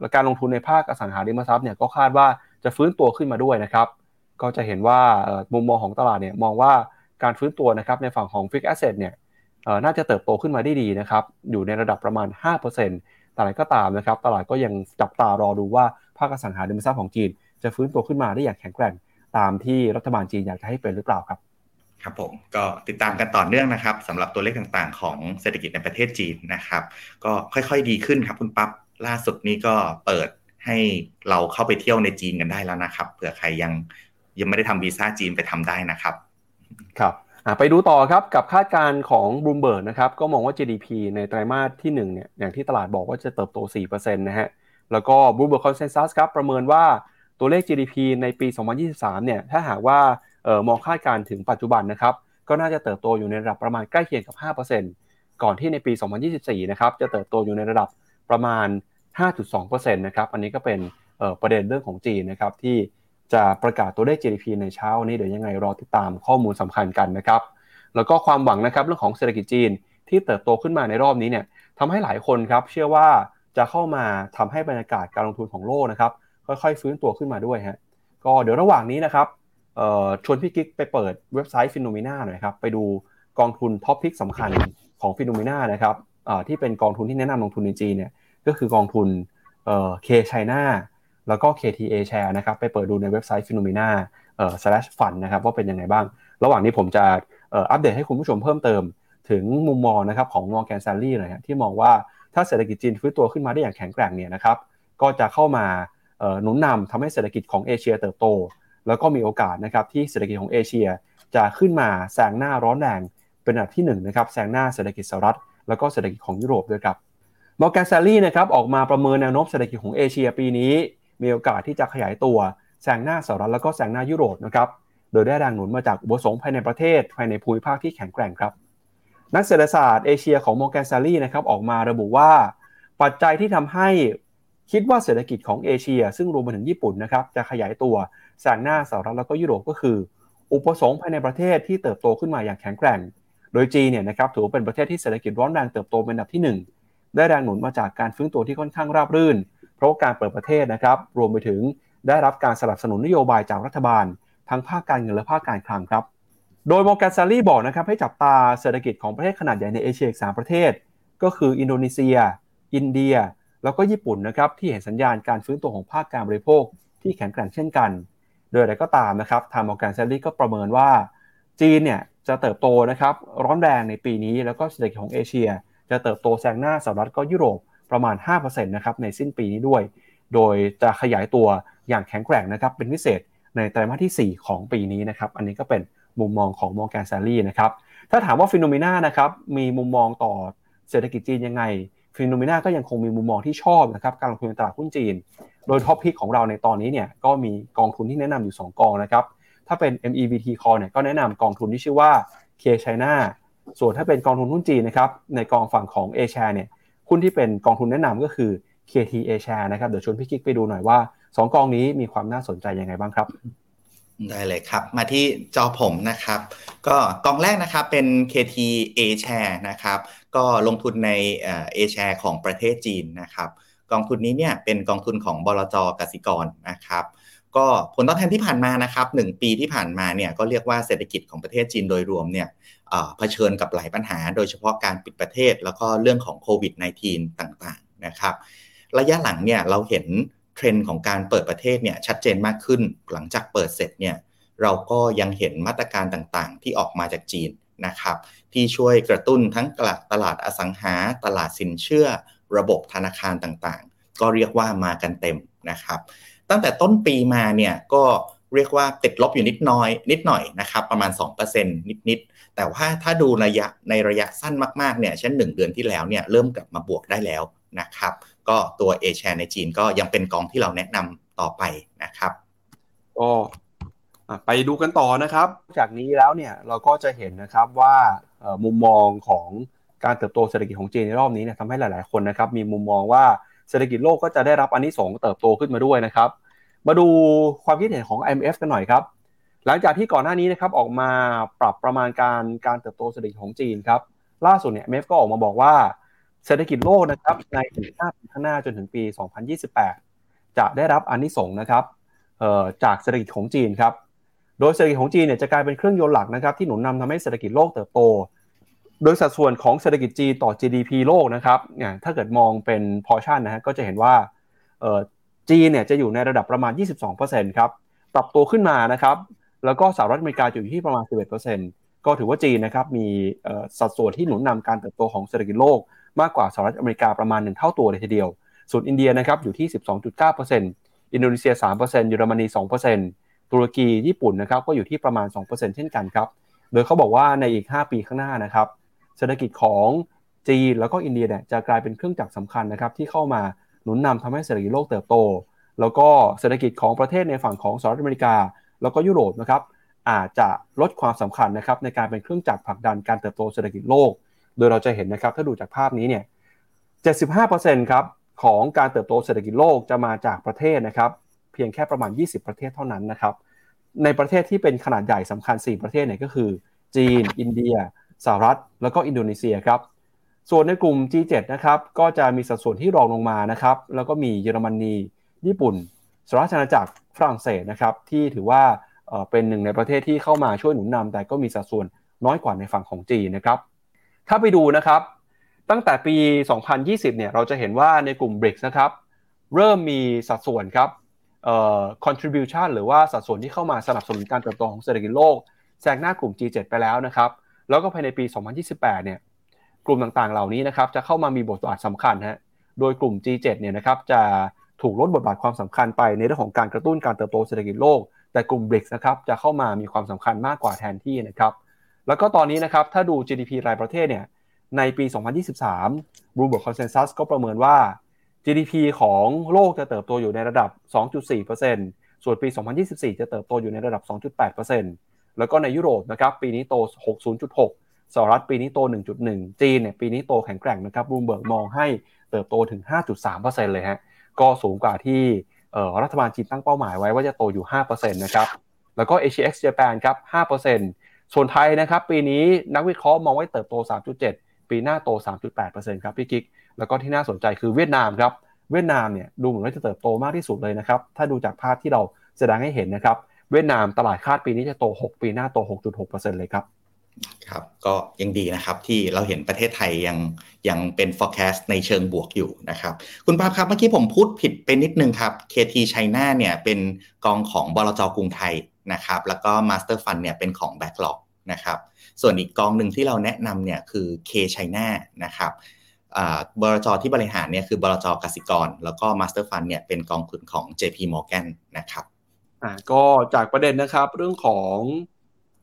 และการลงทุนในภาคอสังหาริมทรัพย์เนี่ยก็คาดว่าจะฟื้นตัวขึ้นมาด้วยนะครับ ก็จะเห็นว่ามุมมองของตลาดเนี่ยมองว่าการฟื้นตัวนะครับในฝั่งของ fixed asset เนี่ยน่าจะเติบโตขึ้นมาได้ดีนะครับ อยู่ในระดับประมาณ 5% แต่อะไรก็ตามนะครับ ตลาดก็ยังจับตารอดูว่าภาคอสังหาริมทรัพย์ของจีน จะฟื้นตัวขึ้นมาได้อย่างแข็งแกร่งตามที่รัฐบาลจีนอยากจะให้เป็นหรือเปล่าครับ ครับผมก็ติดตามกันต่อเนื่องนะครับสำหรับตัวเลขต่างๆ ของเศรษฐกิจในประเทศจีนนะครับ ก็ค่อยๆดีขึ้นครับคุณปั๊บล่าสุดนี้ก็เปิดให้เราเข้าไปเที่ยวในจีนกันได้แล้วนะครับเผื่อใครยังยังไม่ได้ทำวีซ่าจีนไปทำได้นะครับ ครับ ไปดูต่อครับกับคาดการณ์ของบลูเบิร์กนะครับก็มองว่า GDP ในไตรมาสที่1เนี่ยอย่างที่ตลาดบอกว่าจะเติบโต 4%นะฮะแล้วก็ Bloomberg Consensus ครับประเมินว่าตัวเลข GDP ในปี 2023 เนี่ยถ้าหากว่าออมองคาดการณ์ถึงปัจจุบันนะครับก็น่าจะเติบโตอยู่ในระดับประมาณใกล้เคียงกับ 5%ก่อนที่ในปี 2024 นะครับจะเติบโตอยู่ในระดับประมาณ 5.2%นะครับอันนี้ก็เป็นประเด็นเรื่องของจีนนะครับที่ จะประกาศตัวเลข GDP ในเช้านี้เดี๋ยวยังไงรอติดตามข้อมูลสำคัญกันนะครับ แล้วก็ความหวังนะครับเรื่องของเศรษฐกิจจีนที่เติบโตขึ้นมาในรอบนี้เนี่ยทำให้หลายคนครับเชื่อว่าจะเข้ามาทำให้บรรยากาศการลงทุนของโลกนะครับค่อยๆ ฟื้นตัวขึ้นมาด้วยฮะก็เดี๋ยวระหว่างนี้นะครับชวนพี่กิ๊กไปเปิดเว็บไซต์ Finnomena หน่อยครับไปดูกองทุน top pick สำคัญของ Finnomena นะครับที่เป็นกองทุนที่แนะนำลงทุนในจีนเนี่ยก็คือกองทุน K China แล้วก็ KT A share นะครับไปเปิดดูในเว็บไซต์ Finnomena เอ่อ slash fund นะครับว่าเป็นยังไงบ้าง ระหว่างนี้ผมจะอัปเดตให้คุณผู้ชมเพิ่มเติม ถึงมุมมองนะครับของ Morgan Stanley เลยที่มองว่าถ้าเศรษฐกิจจีนฟื้นตัวขึ้นมาได้อย่างแข็งแกร่งเนี่ยนะครับก็จะเข้ามาหนุนนำทำให้เศรษฐกิจของเอเชียเติบโต แล้วก็มีโอกาสนะครับที่เศรษฐกิจของเอเชียจะขึ้นมาแซงหน้าร้อนแรงเป็นอันดับที่1นะครับแซงหน้าเศรษฐกิจสหรัฐแล้วก็เศรษฐกิจของยุโรปด้วยครับ Morgan Stanley นะครับออกมาประเมินแนวโน้มเศรษฐกิจของเอเชียปีนี้ มีโอกาสที่จะขยายตัวแซงหน้าสหรัฐแล้วก็แซงหน้ายุโรปนะครับ โดยได้แรงหนุนมาจากอุปสงค์ภายในประเทศ ภายในภูมิภาคที่แข็งแกร่งครับ นักเศรษฐศาสตร์เอเชียของ Morgan Stanley นะครับออกมาระบุว่า ปัจจัยที่ทำให้คิดว่าเศรษฐกิจของเอเชีย ซึ่งรวมไปถึงญี่ปุ่นนะครับจะขยายตัวแซงหน้าสหรัฐแล้วก็ยุโรปก็คือ อุปสงค์ภายในประเทศที่เติบโตขึ้นมาอย่างแข็งแกร่ง โดยจีนเนี่ยนะครับถือว่าเป็นประเทศที่เศรษฐกิจร้อนแรงเติบโตเป็นอันดับที่ 1 ได้แรงหนุนมาจากการฟื้นตัวที่ค่อนข้างราบรื่น เพราะการเปิดประเทศนะครับ รวมไปถึงได้รับการสนับสนุนนโยบายจากรัฐบาล ทั้งภาคการเงินและภาคการคลังครับ โดยมอร์แกนซารีบอกนะครับให้จับตาเศรษฐกิจของประเทศขนาดใหญ่ในเอเชียอีก 3 ประเทศ ก็คืออินโดนีเซีย อินเดีย แล้วก็ญี่ปุ่นนะครับที่เห็นสัญญาณการฟื้นตัวของภาคการบริโภค ที่แข็งแกร่งเช่นกัน โดยอะไรก็ตามนะครับทาง Morgan Stanley ก็ประเมินว่า จีนเนี่ยจะเติบโตนะครับร้อนแรงในปีนี้แล้วก็เศรษฐกิจของเอเชีย จะเติบโตแซงหน้าสหรัฐก็ยุโรป ประมาณ5%นะครับในสิ้นปีนี้ด้วย โดยจะขยายตัวอย่างแข็งแกร่งนะครับเป็นพิเศษในไตรมาสที่ 4 ของปีนี้นะครับอันนี้ก็เป็นมุมมองของ Morgan Stanley นะครับถ้าถามว่า Finnomena นะครับมีมุมมองต่อเศรษฐกิจจีนยังไง Finnomena ก็ยังคงมีมุมมองที่ชอบนะครับการลงทุนในตลาดหุ้นจีน โดย top pick ของเราในตอนนี้เนี่ยก็มีกองทุนที่แนะนำอยู่ 2 กองนะครับถ้าเป็น MEVT Call เนี่ยก็แนะนำกองทุนที่ชื่อว่า K China ส่วนถ้าเป็นกองทุนหุ้นจีนนะครับในกองฝั่งของ A share เนี่ย หุ้นที่เป็นกองทุนแนะนำก็คือ KT A share นะครับ เดี๋ยวชวนพี่กิ๊กไปดูหน่อยว่า 2 กองนี้มีความน่าสนใจยังไงบ้างครับ ได้เลยครับ มาที่จอผมนะครับ ก็กองแรกนะครับเป็น KT A share นะครับ ก็ลงทุนใน A share ของประเทศจีนนะครับ กองทุนนี้เนี่ยเป็นกองทุนของบลจกสิกรนะครับก็ผลตอบแทนที่ผ่านมานะครับหปีที่ผ่านมาเนี่ยก็เรียกว่าเศรษฐกิจของประเทศจีนโดยรวมเนี่ย เผชิญกับหลายปัญหา โดยเฉพาะการปิดประเทศ แล้วก็เรื่องของโควิด -19 ต่างๆนะครับ ระยะหลังเนี่ยเราเห็นเทรนด์ของการเปิดประเทศเนี่ยชัดเจนมากขึ้น หลังจากเปิดเสร็จเนี่ยเราก็ยังเห็นมาตรการต่างๆ ที่ออกมาจากจีนนะครับ ที่ช่วยกระตุ้นทั้งตลาดตลาดอสังหา ตลาดสินเชื่อ ระบบธนาคารต่างๆ ก็เรียกว่ามากันเต็มนะครับ ตั้งแต่ต้นปีมาเนี่ยก็ เรียกว่าติดลบอยู่นิดน้อย นิดหน่อยนะครับประมาณ 2%นิดๆแต่ว่าถ้าดูระยะในระยะสั้นมากๆเนี่ยเช่น 1 เดือนที่แล้วเนี่ยเริ่มกลับมาบวกได้แล้วนะครับก็ตัวเอแชในจีนก็ยังเป็นกองที่เราแนะนำต่อไปนะครับก็ไปดูกันต่อนะครับ จากนี้แล้วเนี่ยเราก็จะเห็นนะครับว่ามุมมองของการเติบโตเศรษฐกิจของจีนในรอบนี้เนี่ยทำให้หลาย ๆ คนนะครับมีมุมมองว่าเศรษฐกิจโลกก็จะได้รับอันนี้สงเติบโตขึ้นมาด้วยนะครับ มาดูความคิดเห็นของ IMF กันหน่อยครับหลังจากที่ก่อนหน้านี้นะครับออกมาปรับประมาณการการเติบโตเศรษฐกิจของจีนครับล่าสุดเนี่ย IMF ก็ออกมาบอกว่าเศรษฐกิจโลกนะครับในถึง5ปีข้างหน้าจนถึงปี 2028 จะได้รับอนนี้สงนะครับจากเศรษฐกิจของจีนครับโดยเศรษฐกิจของจีนเนี่ยจะกลายเป็นเครื่องยนต์หลักนะครับที่หนุนนำทำให้เศรษฐกิจโลกเติบโต โดยสัดส่วนของเศรษฐกิจจีนต่อ GDP โลกนะครับเนี่ยถ้าเกิดมองเป็นพอชั่นนะฮะก็จะเห็นว่า จีนเนี่ยจะอยู่ในระดับประมาณ 22%ครับ ปรับตัวขึ้นมานะครับ แล้วก็สหรัฐอเมริกาอยู่ที่ประมาณ 11%ก็ถือว่าจีนนะครับมีสัดส่วนที่หนุนนำการเติบโตของเศรษฐกิจโลก มากกว่าสหรัฐอเมริกาประมาณ 1 เท่าตัวเลยทีเดียว ส่วนอินเดียนะครับอยู่ที่ 12.9%อินโดนีเซีย 3%เยอรมนี 2%ตุรกีญี่ปุ่นนะครับก็อยู่ที่ประมาณ 2%เช่นกันครับ โดยเขาบอกว่าในอีก 5 ปีข้างหน้านะครับเศรษฐกิจของจีนแล้วก็อินเดียเนี่ยจะกลายเป็นเครื่องจักรสาคัญนะครับที่เข้ามา หนุนนำทำให้เศรษฐกิจโลกเติบโต แล้วก็เศรษฐกิจของประเทศในฝั่งของสหรัฐอเมริกา แล้วก็ยุโรปนะครับอาจจะลดความสำคัญนะครับในการเป็นเครื่องจักรผลักดันการเติบโตเศรษฐกิจโลก โดยเราจะเห็นนะครับถ้าดูจากภาพนี้เนี่ย 75%ครับของการเติบโตเศรษฐกิจโลกจะมาจากประเทศนะครับเพียงแค่ประมาณ 20 ประเทศเท่านั้นนะครับในประเทศที่เป็นขนาดใหญ่สำคัญ 4 ประเทศเนี่ยก็คือ จีน อินเดียสหรัฐ แล้วก็อินโดนีเซียครับ ส่วนในกลุ่ม G7 นะครับก็จะมีสัดส่วนที่รองลงมานะครับแล้วก็มีเยอรมนีญี่ปุ่นสหรัฐอาณาจักรฝรั่งเศสนะครับที่ถือว่าเป็นหนึ่งในประเทศที่เข้ามาช่วยหนุนนำแต่ก็มีสัดส่วนน้อยกว่าในฝั่งของจีนนะครับถ้าไปดูนะครับตั้งแต่ปี 2020 เนี่ยเราจะเห็นว่าในกลุ่ม BRICS นะครับเริ่มมีสัดส่วนครับ contribution หรือว่าสัดส่วนที่เข้ามาสนับสนุนการเติบโตของเศรษฐกิจโลกแซงหน้ากลุ่ม G7 ไปแล้วนะครับ แล้วก็ภายในปี 2028 เนี่ย กลุ่มต่างๆ เหล่านี้นะครับจะเข้ามามีบทบาทสำคัญฮะโดยกลุ่ม G7 เนี่ยนะครับจะถูกลดบทบาทความสำคัญไปในเรื่องของการกระตุ้นการเติบโตเศรษฐกิจโลก แต่กลุ่ม BRICS นะครับจะเข้ามามีความสำคัญมากกว่าแทนที่นะครับแล้วก็ตอนนี้นะครับถ้าดู GDP รายประเทศเนี่ยในปี 2023 Bloomberg Consensus ก็ประเมินว่า GDP ของโลกจะเติบโตอยู่ในระดับ 2.4%ส่วนปี 2024 จะเติบโตอยู่ในระดับ 2.8%แล้วก็ในยุโรปนะครับปีนี้โต60.6 สหรัฐปีนี้โต 1.1 จีนเนี่ยปีนี้โตแข็งแกร่งนะครับบูมเบิร์กมองให้เติบโตถึง 5.3%เลยฮะ ก็สูงกว่าที่รัฐบาลจีนตั้งเป้าหมายไว้ว่าจะโตอยู่ 5%นะครับ แล้วก็ ACX Japan ครับ 5%ส่วนไทยนะครับ ปีนี้นักวิเคราะห์มองไว้เติบโต 3.7 ปีหน้าโต 3.8%ครับพี่กิ๊ก แล้วก็ที่น่าสนใจคือเวียดนามครับ เวียดนามเนี่ยดูเหมือนว่าจะเติบโตมากที่สุดเลยนะครับ ถ้าดูจากภาพที่เราแสดงให้เห็นนะครับ เวียดนามตลาดคาดปีนี้จะโต 6 ปีหน้าโต 6.6%เลยครับ ครับก็ยังดีนะครับที่เราเห็นประเทศไทยยังยังเป็น forecast ในเชิงบวกอยู่นะครับ คุณปาครับเมื่อกี้ผมพูดผิดไปนิดนึงครับ KT China เนี่ยเป็นกองของบลจกรุงไทยนะครับ แล้วก็ Master Fund เนี่ยเป็นของ Backlog นะครับ ส่วนอีกกองหนึ่งที่เราแนะนำเนี่ยคือ K China นะครับบลจที่บริหารเนี่ยคือบลจกสิกร แล้วก็ Master Fund เนี่ยเป็นกองทุนของ JP Morgan นะครับก็จากประเด็นนะครับเรื่องของ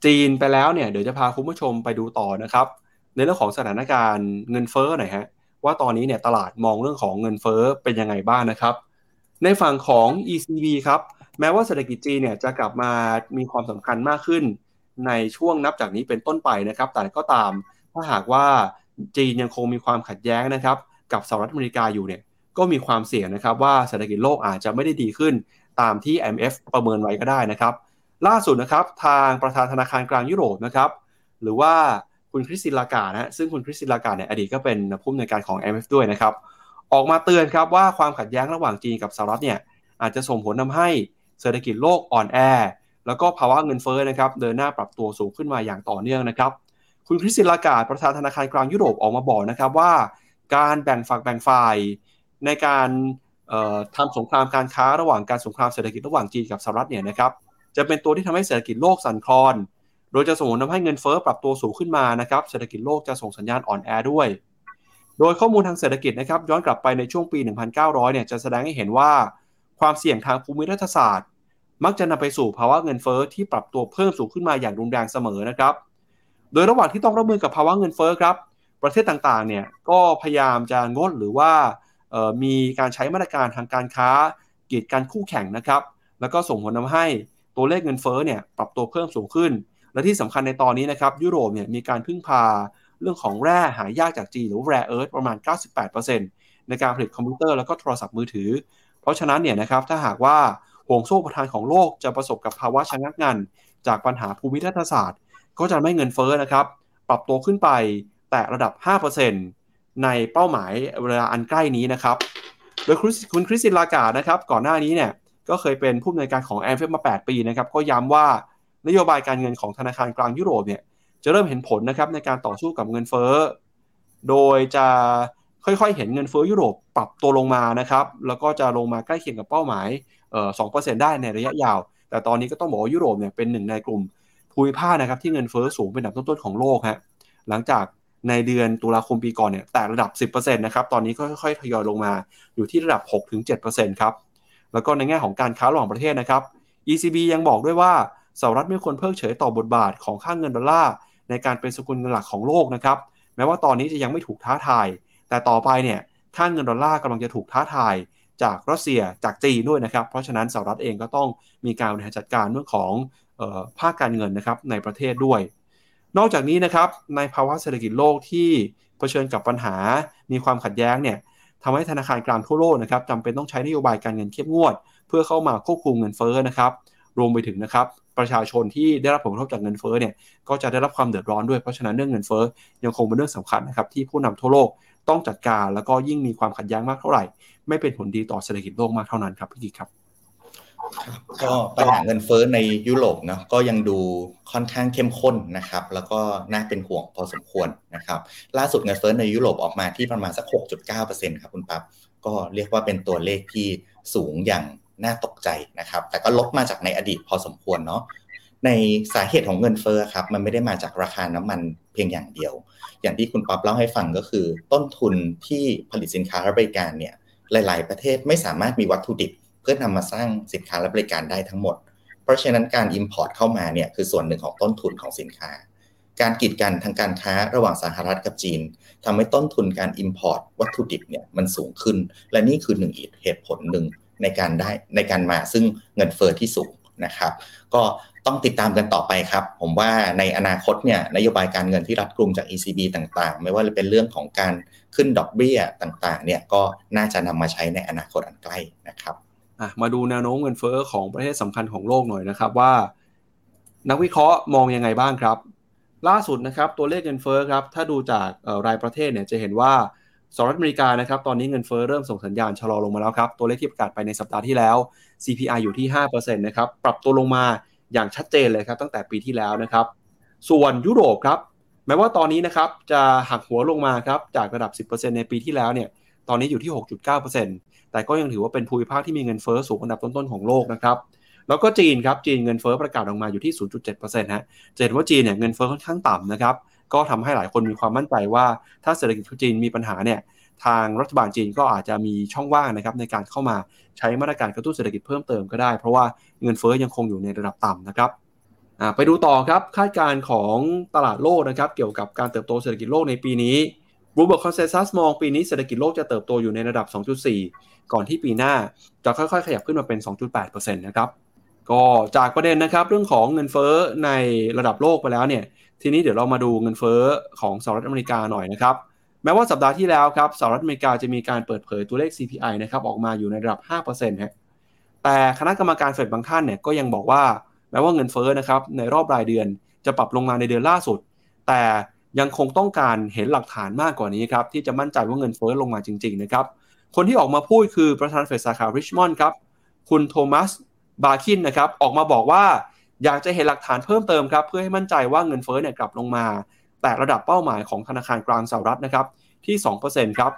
จีนไปแล้วเนี่ยเดี๋ยวจะพาคุณผู้ชมไปดูต่อนะครับ ในเรื่องของสถานการณ์เงินเฟ้อหน่อยฮะว่าตอนนี้เนี่ยตลาดมองเรื่องของเงินเฟ้อเป็นยังไงบ้างนะครับ ในฝั่งของ ECB ครับแม้ว่าเศรษฐกิจจีนเนี่ยจะกลับมามีความสำคัญมากขึ้น ในช่วงนับจากนี้เป็นต้นไปนะครับ แต่ก็ตามถ้าหากว่าจีนยังคงมีความขัดแย้งนะครับกับสหรัฐอเมริกาอยู่เนี่ยก็มีความเสี่ยงนะครับว่าเศรษฐกิจโลกอาจจะไม่ได้ดีขึ้นตามที่ IMF ประเมินไว้ก็ได้นะครับ ล่าสุดนะครับทางประธานธนาคารกลางยุโรปนะครับหรือว่าคุณคริสตินลากานะซึ่งคุณคริสตินลากาเนี่ยอดีตก็เป็นผู้อำนวยการของ IMF ด้วยนะครับออกมาเตือนครับว่าความขัดแย้งระหว่างจีนกับสหรัฐเนี่ยอาจจะส่งผลทาให้เศรษฐกิจโลกอ่อนแอ แล้วก็ภาวะเงินเฟ้อนะครับเดินหน้าปรับตัวสูงขึ้นมาอย่างต่อเนื่องนะครับคุณคริสตินลากาประธานธนาคารกลางยุโรปออกมาบอกนะครับว่า การแบ่งฝักแบ่งฝ่ายในการทำสงครามการค้าระหว่างการสงครามเศรษฐกิจระหว่างจีนกับสหรัฐเนี่ยนะครับ จะเป็นตัวที่ทำให้เศรษฐกิจโลกสั่นคลอน โดยจะส่งผลทำให้เงินเฟ้อปรับตัวสูงขึ้นมานะครับ เศรษฐกิจโลกจะส่งสัญญาณอ่อนแอด้วย โดยข้อมูลทางเศรษฐกิจนะครับย้อนกลับไปในช่วงปี 1900 เนี่ยจะแสดงให้เห็นว่าความเสี่ยงทางภูมิรัฐศาสตร์ มักจะนำไปสู่ภาวะเงินเฟ้อที่ปรับตัวเพิ่มสูงขึ้นมาอย่างรุนแรงเสมอนะครับ โดยระหว่างที่ต้องรับมือกับภาวะเงินเฟ้อครับ ประเทศต่างๆ เนี่ยก็พยายามจะงดหรือว่ามีการใช้มาตรการทางการค้ากีดกันคู่แข่งนะครับ แล้วก็ส่งผลทาให้ ตัวเลขเงินเฟ้อเนี่ยปรับตัวเพิ่มสูงขึ้น และที่สำคัญในตอนนี้นะครับยุโรปเนี่ยมีการพึ่งพาเรื่องของแร่หายากจากจีนหรือ Rare Earth ประมาณ 98%ในการผลิตคอมพิวเตอร์แล้วก็โทรศัพท์มือถือ เพราะฉะนั้นเนี่ยนะครับถ้าหากว่าห่วงโซ่อุปทานของโลกจะประสบกับภาวะชะงักงัน จากปัญหาภูมิรัฐศาสตร์ ก็จะมีเงินเฟ้อนะครับ ปรับตัวขึ้นไปแตะระดับ 5%ในเป้าหมายเวลาอันใกล้นี้นะครับ โดยคุณคริสตินลาการ์ดนะครับ ก่อนหน้านี้เนี่ย ก็เคยเป็นผู้อำนวยการของ IMF มา 8 ปีนะครับก็ย้ำว่านโยบายการเงินของธนาคารกลางยุโรปเนี่ยจะเริ่มเห็นผลนะครับในการต่อสู้กับเงินเฟ้อ โดยจะค่อยๆ เห็นเงินเฟ้อยุโรปปรับตัวลงมานะครับ แล้วก็จะลงมาใกล้เคียงกับเป้าหมายเอ่อ2%ได้ในระยะยาว แต่ตอนนี้ก็ต้องบอกว่ายุโรปเนี่ยเป็นหนึ่งในกลุ่มภูมิภาคนะครับที่เงินเฟ้อสูงเป็นอันดับต้นๆของโลกฮะ หลังจากในเดือนตุลาคมปีก่อนเนี่ยแต่ระดับ 10%นะครับ ตอนนี้ก็ค่อยๆ ทยอยลงมาอยู่ที่ระดับ 6-7%ครับ แล้วก็ในแง่ของการค้าระหว่างประเทศนะครับ ECB ยังบอกด้วยว่าสหรัฐไม่ควรเพิกเฉยต่อบทบาทของค่างเงินดอลลาร์ในการเป็นสกุลเงินหลักของโลกนะครับ แม้ว่าตอนนี้จะยังไม่ถูกท้าทาย แต่ต่อไปเนี่ยค่างเงินดอลลาร์กำลังจะถูกท้าทาย จากรัสเซียจากจีนด้วยนะครับ เพราะฉะนั้นสหรัฐเองก็ต้องมีการบริหารจัดการเรื่องของภาคการเงินนะครับในประเทศด้วย นอกจากนี้นะครับในภาวะเศรษฐกิจโลกที่เผชิญกับปัญหามีความขัดแย้งเนี่ย ทำให้ธนาคารกลางทั่วโลกนะครับจำเป็นต้องใช้นโยบายการเงินเข้มงวด เพื่อเข้ามาควบคุมเงินเฟ้อนะครับ รวมไปถึงนะครับประชาชนที่ได้รับผลกระทบจากเงินเฟ้อเนี่ยก็จะได้รับความเดือดร้อนด้วยเพราะฉะนั้นเรื่องเงินเฟ้อยังคงเป็นเรื่องสำคัญนะครับที่ผู้นำทั่วโลกต้องจัดการแล้วก็ยิ่งมีความขัดแย้งมากเท่าไหร่ ไม่เป็นผลดีต่อเศรษฐกิจโลกมากเท่านั้นครับพี่กิครับ ก็ปัญหาเงินเฟ้อในยุโรปเนาะก็ยังดูค่อนข้างเข้มข้นนะครับ แล้วก็น่าเป็นห่วงพอสมควรนะครับ ล่าสุดเงินเฟ้อในยุโรปออกมาที่ประมาณสัก 6.9%ครับคุณปั๊บก็เรียกว่าเป็นตัวเลขที่สูงอย่างน่าตกใจนะครับ แต่ก็ลดมาจากในอดีตพอสมควรเนาะในสาเหตุของเงินเฟ้อครับ มันไม่ได้มาจากราคาน้ำมันเพียงอย่างเดียว อย่างที่คุณปั๊บเล่าให้ฟังก็คือ ต้นทุนที่ผลิตสินค้าและบริการเนี่ยหลาย ๆ ประเทศไม่สามารถมีวัตถุดิบ พื่อนำมาสร้างสินค้าและบริการได้ทั้งหมด เพราะฉะนั้นการ Import เข้ามาเนี่ยคือส่วนหนึ่งของต้นทุนของสินค้า การกีดกันทางการค้าระหว่างสหรัฐกับจีนทำให้ต้นทุนการ Import วัตถุดิบเนี่ยมันสูงขึ้น และนี่คือหนึ่งเหตุผลหนึ่งในการได้ในการมาซึ่งเงินเฟอ้อที่สูงนะครับ ก็ต้องติดตามกันต่อไปครับ ผมว่าในอนาคตเนี่ยนโยบายการเงินที่รัดกลุ่มจาก ECB ต่างๆ ไม่ว่าจะเป็นเรื่องของการขึ้นดอกเบี้ยต่างๆเนี่ยก็น่าจะนำมาใช้ในอนาคตอันใกล้นะครับ มาดูแนวโน้มเงินเฟอ้อของประเทศสำคัญของโลกหน่อยนะครับว่า นักวิเคราะห์มองยังไงบ้างครับ ล่าสุดนะครับตัวเลขเงินเฟอ้อครับถ้าดูจากรายประเทศเนี่ยจะเห็นว่าสหรัฐอเมริกานะครับตอนนี้เงินเฟอ้อเริ่มส่งสัญญาณชะลอลงมาแล้วครับตัวเลขที่ประกาศไปในสัปดาห์ที่แล้ว CPI อยู่ที่5%นะครับปรับตัวลงมาอย่างชัดเจนเลยครับตั้งแต่ปีที่แล้วนะครับ ส่วนยุโรปครับแม้ว่าตอนนี้นะครับจะหักหัวลงมาครับจากระดับ 10%ในปีที่แล้วเนี่ยตอนนี้อยู่ที่ 6.9% แต่ก็ยังถือว่าเป็นภูมิภาคที่มีเงินเฟอ้อสูงอันดับต้นๆของโลกนะครับแล้วก็จีนครับจีนเงินเฟอ้อประกาศออกมาอยู่ที่ 0.7%ฮะจะเห็นว่าจีนเนี่ยเงินเฟอ้อค่อนข้างต่ำนะครับก็ทำให้หลายคนมีความมั่นใจว่า ถ้าเศรษฐกิจจีนมีปัญหาเนี่ยทางรัฐบาลจีนก็อาจจะมีช่องว่างนะครับในการเข้ามาใช้มาตรการกระตุ้นเศรษฐกิจเพิ่มเติมก็ได้ เพราะว่าเงินเฟอ้อยังคงอยู่ในระดับต่ำนะครับไปดูต่อครับคาดการณ์ของตลาดโลกนะครับเกี่ยวกับการเติบโตเศรษฐกิจโลกในปีนี้ Bloomberg consensus มองปีนี้เศรษฐกิจโลกจะเติบโตอยู่ในระดับ 2.4 ก่อนที่ปีหน้าจะค่อยๆ ขยับขึ้นมาเป็น 2.8%นะครับก็จากประเด็นนะครับเรื่องของเงินเฟ้อในระดับโลกไปแล้วเนี่ยทีนี้เดี๋ยวเรามาดูเงินเฟ้อของสหรัฐอเมริกาหน่อยนะครับแม้ว่าสัปดาห์ที่แล้วครับสหรัฐอเมริกาจะมีการเปิดเผยตัวเลข CPI นะครับออกมาอยู่ในระดับ 5%ฮะแต่คณะกรรมการเฟดบางท่านเนี่ยก็ยังบอกว่าแม้ว่าเงินเฟ้อนะครับในรอบรายเดือนจะปรับลงมาในเดือนล่าสุด แต่ ยังคงต้องการเห็นหลักฐานมากกว่านี้ครับ ที่จะมั่นใจว่าเงินเฟ้อลงมาจริง ๆ นะครับ คนที่ออกมาพูดคือประธานเฟดสาขาริชมอนด์ครับ คุณโทมัสบาคินนะครับ ออกมาบอกว่าอยากจะเห็นหลักฐานเพิ่มเติมครับ เพื่อให้มั่นใจว่าเงินเฟ้อเนี่ยกลับลงมา แต่ระดับเป้าหมายของธนาคารกลางสหรัฐนะครับที่ 2%ครับ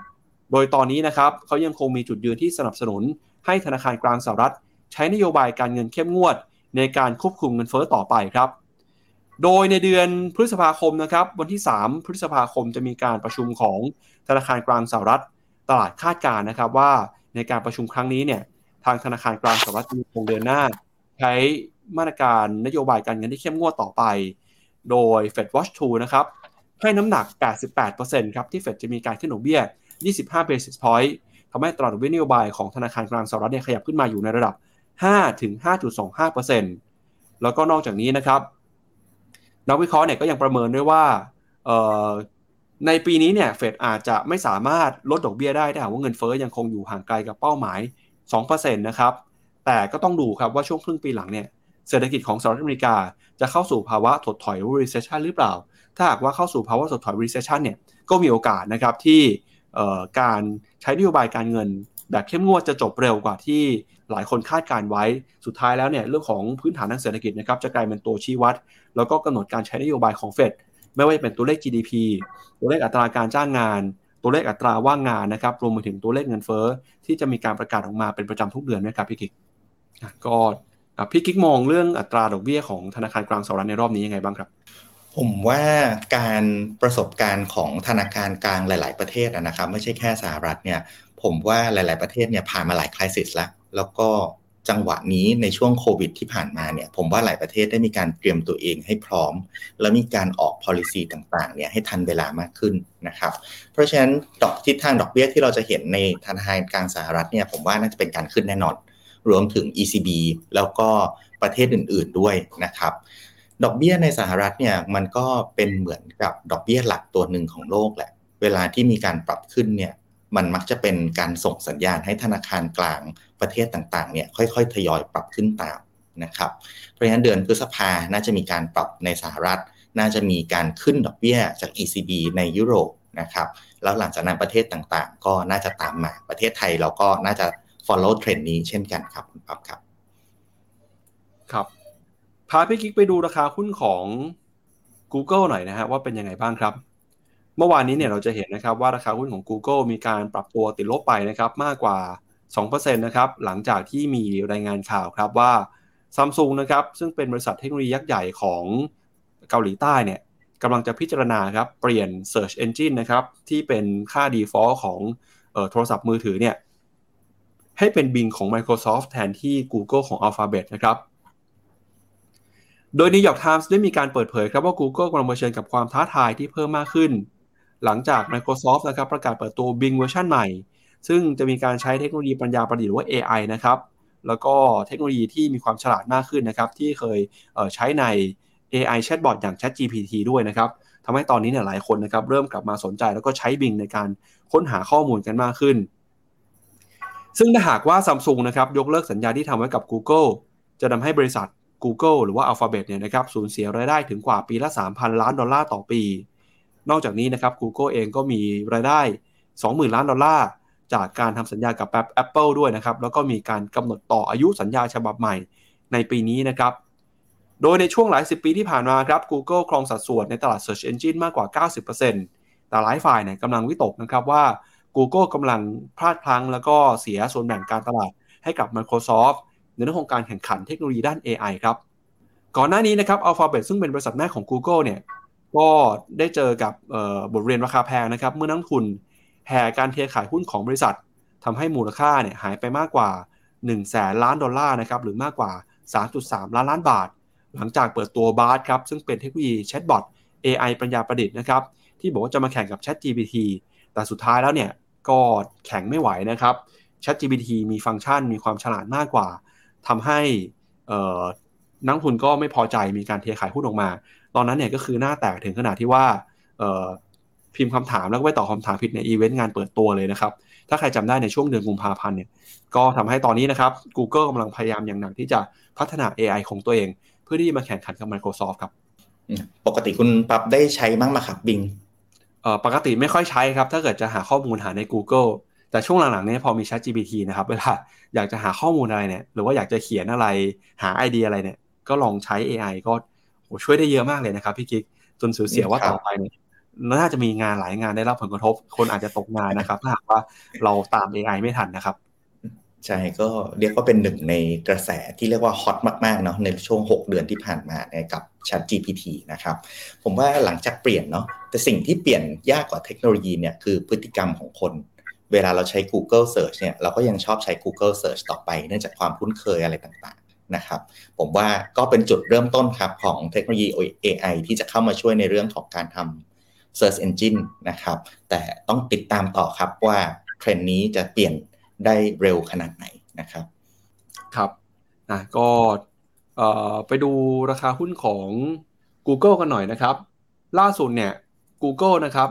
โดยตอนนี้นะครับเขายังคงมีจุดยืนที่สนับสนุน ให้ธนาคารกลางสหรัฐ ใช้นโยบายการเงินเข้มงวด ในการควบคุมเงินเฟ้อต่อไปครับ โดยในเดือนพฤษภาคมนะครับ วันที่ 3 พฤษภาคมจะมีการประชุมของธนาคารกลางสหรัฐ ตลาดคาดการณ์นะครับว่าในการประชุมครั้งนี้เนี่ยทางธนาคารกลางสหรัฐจะคงเดินหน้า ใช้มาตรการนโยบายการเงินที่เข้มงวดต่อไป โดย Fed Watch 2 นะครับ ให้น้ำหนัก 88%ครับ ที่เฟดจะมีการขึ้นดอกเบี้ย 25 basis point ทำให้ตลาดดอกเบี้ยนโยบายของธนาคารกลางสหรัฐเนี่ยขยับขึ้นมาอยู่ในระดับ5ถึง5.25%แล้วก็นอกจากนี้นะครับ นักวิเคราะห์เนี่ยก็ยังประเมินด้วยว่าในปีนี้เนี่ยเฟดอาจจะไม่สามารถลดดอกเบี้ยได้ถ้าหากว่าเงินเฟ้อยังคงอยู่ห่างไกลกับเป้าหมาย 2%นะครับ แต่ก็ต้องดูครับว่าช่วงครึ่งปีหลังเนี่ยเศรษฐกิจของสหรัฐอเมริกาจะเข้าสู่ภาวะถดถอย recession หรือเปล่า ถ้าหากว่าเข้าสู่ภาวะถดถอย recession เนี่ยก็มีโอกาสนะครับที่การใช้นโยบายการเงินแบบเข้มงวดจะจบเร็วกว่าที่ หลายคนคาดการไว้สุดท้ายแล้วเนี่ยเรื่องของพื้นฐานทางเศรษฐกิจนะครับจะกลายเป็นตัวชี้วัด แล้วก็กำหนดการใช้นโยบายของเฟดไม่ว่าจะเป็นตัวเลข GDP ตัวเลขอัตราการจ้างงาน ตัวเลขอัตราว่างงานนะครับรวมไปถึงตัวเลขเงินเฟ้อที่จะมีการประกาศออกมาเป็นประจำทุกเดือนนะครับพี่กิ๊กก็พี่กิ๊กมองเรื่องอัตราดอกเบี้ยของธนาคารกลางสหรัฐในรอบนี้ยังไงบ้างครับผมว่าการประสบการณ์ของธนาคารกลางหลาย ๆ ประเทศนะครับ ไม่ใช่แค่สหรัฐเนี่ย ผมว่าหลาย ๆ ประเทศเนี่ยผ่านมาหลายคริสิสแล้ว แล้วก็จังหวะนี้ในช่วงโควิดที่ผ่านมาเนี่ยผมว่าหลายประเทศได้มีการเตรียมตัวเองให้พร้อม แล้วมีการออก policy ต่างๆเนี่ยให้ทันเวลามากขึ้นนะครับ เพราะฉะนั้นดอกทิศทางดอกเบี้ยที่เราจะเห็นในธนาคารกลางสหรัฐเนี่ยผมว่าน่าจะเป็นการขึ้นแน่นอน รวมถึง ECB แล้วก็ประเทศอื่นๆด้วยนะครับ ดอกเบี้ยในสหรัฐเนี่ยมันก็เป็นเหมือนกับดอกเบี้ยหลักตัวหนึ่งของโลกแหละเวลาที่มีการปรับขึ้นเนี่ย มันมักจะเป็นการส่งสัญญาณให้ธนาคารกลางประเทศต่างๆเนี่ยค่อยๆ ทยอยปรับขึ้นตามนะครับเพราะฉะนั้นเดือนพฤษภาน่าจะมีการปรับในสหรัฐ น่าจะมีการขึ้นดอกเบี้ยจาก ECB ในยุโรปนะครับแล้วหลังจากนั้นประเทศต่างๆ ก็น่าจะตามมาประเทศไทยเราก็น่าจะ follow เทรนด์นี้เช่นกันครับคุณปั๊บครับครับพาพี่กิ๊กไปดูราคาหุ้นของ Google หน่อยนะฮะว่าเป็นยังไงบ้างครับ เมื่อวานนี้เนี่ยเราจะเห็นนะครับว่าราคาหุ้นของ Google มีการปรับตัวติดลบไปนะครับมากกว่า 2%นะครับหลังจากที่มีรายงานข่าวครับว่าซัมซุงนะครับซึ่งเป็นบริษัทเทคโนโลยียักษ์ใหญ่ของเกาหลีใต้เนี่ยกำลังจะพิจารณาครับเปลี่ยน Search Engine นะครับที่เป็นค่า default ของโทรศัพท์มือถือเนี่ยให้เป็น Bing ของ Microsoft แทนที่ Google ของ Alphabet นะครับโดย New York Times ได้มีการเปิดเผยครับว่า Google กำลังเผชิญกับความท้าทายที่เพิ่มมากขึ้น หลังจาก Microsoft นะครับประกาศเปิดตัว Bing เวอร์ชันใหม่ ซึ่งจะมีการใช้เทคโนโลยีปัญญาประดิษฐ์หรือว่า AI นะครับ แล้วก็เทคโนโลยีที่มีความฉลาดมากขึ้นนะครับ ที่เคยใช้ใน AI Chatbot อย่าง ChatGPT ด้วยนะครับทำให้ตอนนี้เนี่ยหลายคนนะครับเริ่มกลับมาสนใจแล้วก็ใช้ Bing ในการค้นหาข้อมูลกันมากขึ้น ซึ่งถ้าหากว่า Samsung นะครับยกเลิกสัญญาที่ทำไว้กับ Google จะทำให้บริษัท Google หรือว่า Alphabet เนี่ยนะครับสูญเสียรายได้ถึงกว่าปีละ 3,000 ล้านดอลลาร์ต่อปี นอกจากนี้นะครับ Google เองก็มีรายได้ 20,000 ล้านดอลลาร์จากการทำสัญญากับ Apple ด้วยนะครับ แล้วก็มีการกำหนดต่ออายุสัญญาฉบับใหม่ในปีนี้นะครับ โดยในช่วงหลายสิบปีที่ผ่านมาครับ Google ครองสัดส่วนในตลาด Search Engine มากกว่า 90%แต่หลายฝ่ายเนี่ยกำลังวิตกนะครับว่า Google กำลังพลาดพลั้งแล้วก็เสียส่วนแบ่งการตลาดให้กับ Microsoft ในเรื่องของการแข่งขันเทคโนโลยีด้าน AI ครับ ก่อนหน้านี้นะครับ Alphabet ซึ่งเป็นบริษัทแม่ของ Google เนี่ย ก็ได้เจอกับบทเรียนราคาแพงนะครับ เมื่อนักทุนแห่การเทขายหุ้นของบริษัททำให้มูลค่าเนี่ยหายไปมากกว่า1แสนล้านดอลลาร์นะครับหรือมากกว่า 3.3 ล้านล้านบาท หลังจากเปิดตัว Bard ครับซึ่งเป็นเทคโนโลยีแชทบอท AI ปัญญาประดิษฐ์นะครับที่บอกว่าจะมาแข่งกับ ChatGPT แต่สุดท้ายแล้วเนี่ยก็แข็งไม่ไหวนะครับ ChatGPT มีฟังก์ชันมีความฉลาดมากกว่าทำให้นักทุนก็ไม่พอใจมีการเทขายหุ้นออกมา ตอนนั้นเนี่ยก็คือหน้าแตกถึงขนาดที่ว่าพิมพ์คำถามแล้วก็ไปตอบคาถามผิดในอีเวนต์งานเปิดตัวเลยนะครับ ถ้าใครจำได้ในช่วงเดือนกุมภาพันธ์เนี่ย ก็ทำให้ตอนนี้นะครับ Google กำลังพยายามอย่างหนักที่จะพัฒนา AI ของตัวเอง เพื่อที่จะมาแข่งขันกับ Microsoft ครับ ปกติคุณปรับได้ใช้มั้งไหมครับบิงปกติไม่ค่อยใช้ครับ ถ้าเกิดจะหาข้อมูลหาใน Google แต่ช่วงหลังๆนี้พอมี Chat GPT นะครับ เวลาอยากจะหาข้อมูลอะไรเนี่ย หรือว่าอยากจะเขียนอะไร หาไอเดียอะไรเนี่ย ก็ลองใช้ AI ก็ ช่วยได้เยอะมากเลยนะครับพี่กิ๊กจนสูญเสียว่าต่อไปเนี่ยน่าจะมีงานหลายงานได้รับผลกระทบ คนอาจจะตกงานนะครับถ้าหากว่าเราตาม AI ไม่ทันนะครับ ใช่ก็เรียกว่าเป็นหนึ่งในกระแสที่เรียกว่าฮอตมากๆเนาะในช่วง 6 เดือนที่ผ่านมากับ Chat GPT นะครับ ผมว่าหลังจากเปลี่ยนเนาะแต่สิ่งที่เปลี่ยนยากกว่าเทคโนโลยีเนี่ยคือพฤติกรรมของคน เวลาเราใช้ Google Search เนี่ยเราก็ยังชอบใช้ Google Search ต่อไปเนื่องจากความคุ้นเคยอะไรต่างๆ นะครับ ผมว่าก็เป็นจุดเริ่มต้นครับของเทคโนโลยี AI ที่จะเข้ามาช่วยในเรื่องของการทำ Search Engine นะครับ แต่ต้องติดตามต่อครับว่าเทรนด์นี้จะเปลี่ยนได้เร็วขนาดไหนนะครับ ครับนะก็ไปดูราคาหุ้นของ Google กันหน่อยนะครับ ล่าสุดเนี่ย Google นะครับ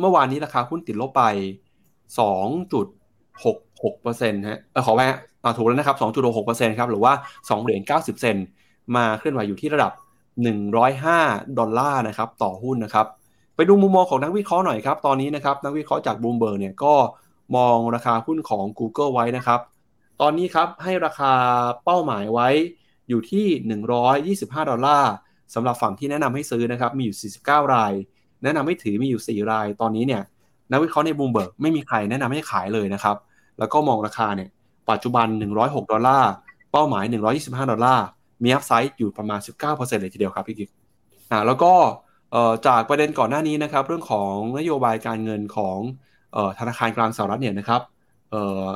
เมื่อวานนี้ราคาหุ้นติดลบไป 2.66%ฮะเออขอแป ถูกแล้วนะครับ 2.6%ครับ หรือว่า 2 เหรียญ 90 เซนต์มาเคลื่อนไหวอยู่ที่ระดับ 105 ดอลลาร์นะครับ ต่อหุ้นนะครับ ไปดูมุมมองของนักวิเคราะห์หน่อยครับ ตอนนี้นะครับ นักวิเคราะห์จากบูมเบิร์กเนี่ยก็มองราคาหุ้นของ Google ไว้นะครับ ตอนนี้ครับให้ราคาเป้าหมายไว้อยู่ที่ 125 ดอลลาร์สำหรับฝั่งที่แนะนำให้ซื้อนะครับ มีอยู่ 49 ราย แนะนำให้ถือมีอยู่ 4 ราย ตอนนี้เนี่ยนักวิเคราะห์ในบูมเบิร์กไม่มีใครแนะนำให้ขายเลยนะครับ แล้วก็มองราคาเนี่ย ปัจจุบัน 106 ดอลลาร์ เป้าหมาย 125 ดอลลาร์ มี upside อยู่ประมาณ 19%เลยทีเดียวครับพี่กิ๊กอ่าแล้วก็จากประเด็นก่อนหน้านี้นะครับเรื่องของนโยบายการเงินของธนาคารกลางสหรัฐเนี่ยนะครับ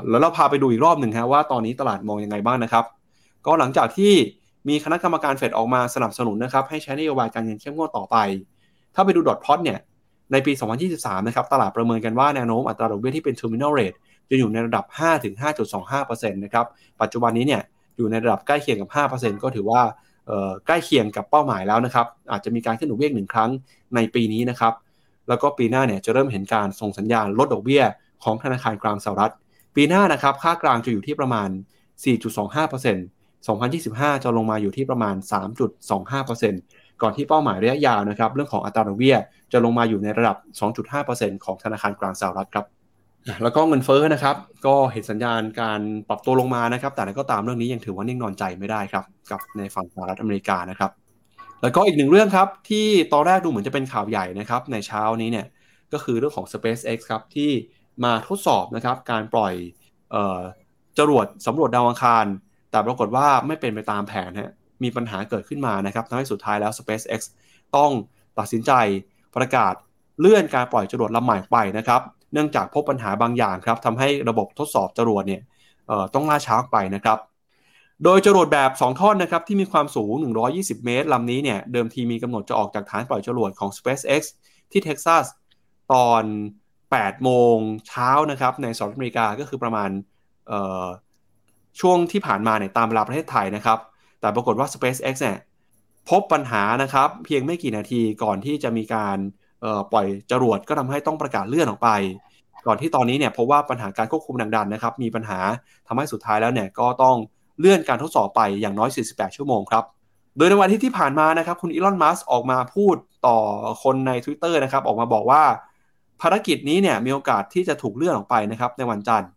แล้วเราพาไปดูอีกรอบหนึ่งฮะว่าตอนนี้ตลาดมองยังไงบ้างนะครับ ก็หลังจากที่มีคณะกรรมการเฟดออกมาสนับสนุนนะครับให้ใช้นโยบายการเงินเข้มงวดต่อไป ถ้าไปดูดอทพอตเนี่ยในปี 2023 นะครับตลาดประเมินกันว่าแนวโน้มอัตราดอกเบี้ยที่เป็น terminal rate จะอยู่ในระดับ 5-5.25%นะครับ ปัจจุบันนี้เนี่ยอยู่ในระดับใกล้เคียงกับ 5%ก็ถือว่าใกล้เคียงกับเป้าหมายแล้วนะครับ อาจจะมีการขึ้นดอกเบี้ยหนึ่งครั้งในปีนี้นะครับ แล้วก็ปีหน้าเนี่ยจะเริ่มเห็นการส่งสัญญาณลดดอกเบี้ยของธนาคารกลางสหรัฐ ปีหน้านะครับค่ากลางจะอยู่ที่ประมาณ 4.25% 2025 จะลงมาอยู่ที่ประมาณ 3.25%ก่อนที่เป้าหมายระยะยาวนะครับ เรื่องของอัตราดอกเบี้ยจะลงมาอยู่ในระดับ 2.5%ของธนาคารกลางสหรัฐครับ แล้วก็เงินเฟ้อนะครับ ก็เห็นสัญญาณการปรับตัวลงมานะครับ แต่ก็ตามเรื่องนี้ยังถือว่านิ่งนอนใจไม่ได้ครับ กับในฝั่งสหรัฐอเมริกานะครับ แล้วก็อีกหนึ่งเรื่องครับ ที่ตอนแรกดูเหมือนจะเป็นข่าวใหญ่นะครับ ในเช้านี้เนี่ยก็คือเรื่องของ SpaceX ครับ ที่มาทดสอบนะครับ การปล่อยจรวดสำรวจดาวอังคาร แต่ปรากฏว่าไม่เป็นไปตามแผนฮะมีปัญหาเกิดขึ้นมานะครับทำให้สุดท้ายแล้ว SpaceX ต้องตัดสินใจประกาศเลื่อนการปล่อยจรวดลำใหม่ไปนะครับ เนื่องจากพบปัญหาบางอย่างครับทำให้ระบบทดสอบจรวดเนี่ยต้องล่าช้าไปนะครับ โดยจรวดแบบ 2 ท่อนนะครับที่มีความสูง 120 เมตรลำนี้เนี่ยเดิมทีมีกำหนดจะออกจากฐานปล่อยจรวดของ SpaceX ที่เท็กซัสตอน 8 โมงเช้านะครับในสหรัฐอเมริกาก็คือประมาณช่วงที่ผ่านมาเนี่ยตามเวลาประเทศไทยนะครับ แต่ปรากฏว่า SpaceX เนี่ยพบปัญหานะครับเพียงไม่กี่นาทีก่อนที่จะมีการ ปล่อยจรวดก็ทำให้ต้องประกาศเลื่อนออกไป ก่อนที่ตอนนี้เนี่ยพบว่าปัญหาการควบคุมแรงดันนะครับมีปัญหาทำให้สุดท้ายแล้วเนี่ยก็ต้องเลื่อนการทดสอบไปอย่างน้อย 48 ชั่วโมงครับโดยในวันที่ที่ผ่านมานะครับคุณอีลอนมัสออกมาพูดต่อคนใน Twitter นะครับออกมาบอกว่า ภารกิจนี้เนี่ยมีโอกาสที่จะถูกเลื่อนออกไปนะครับในวันจันทร์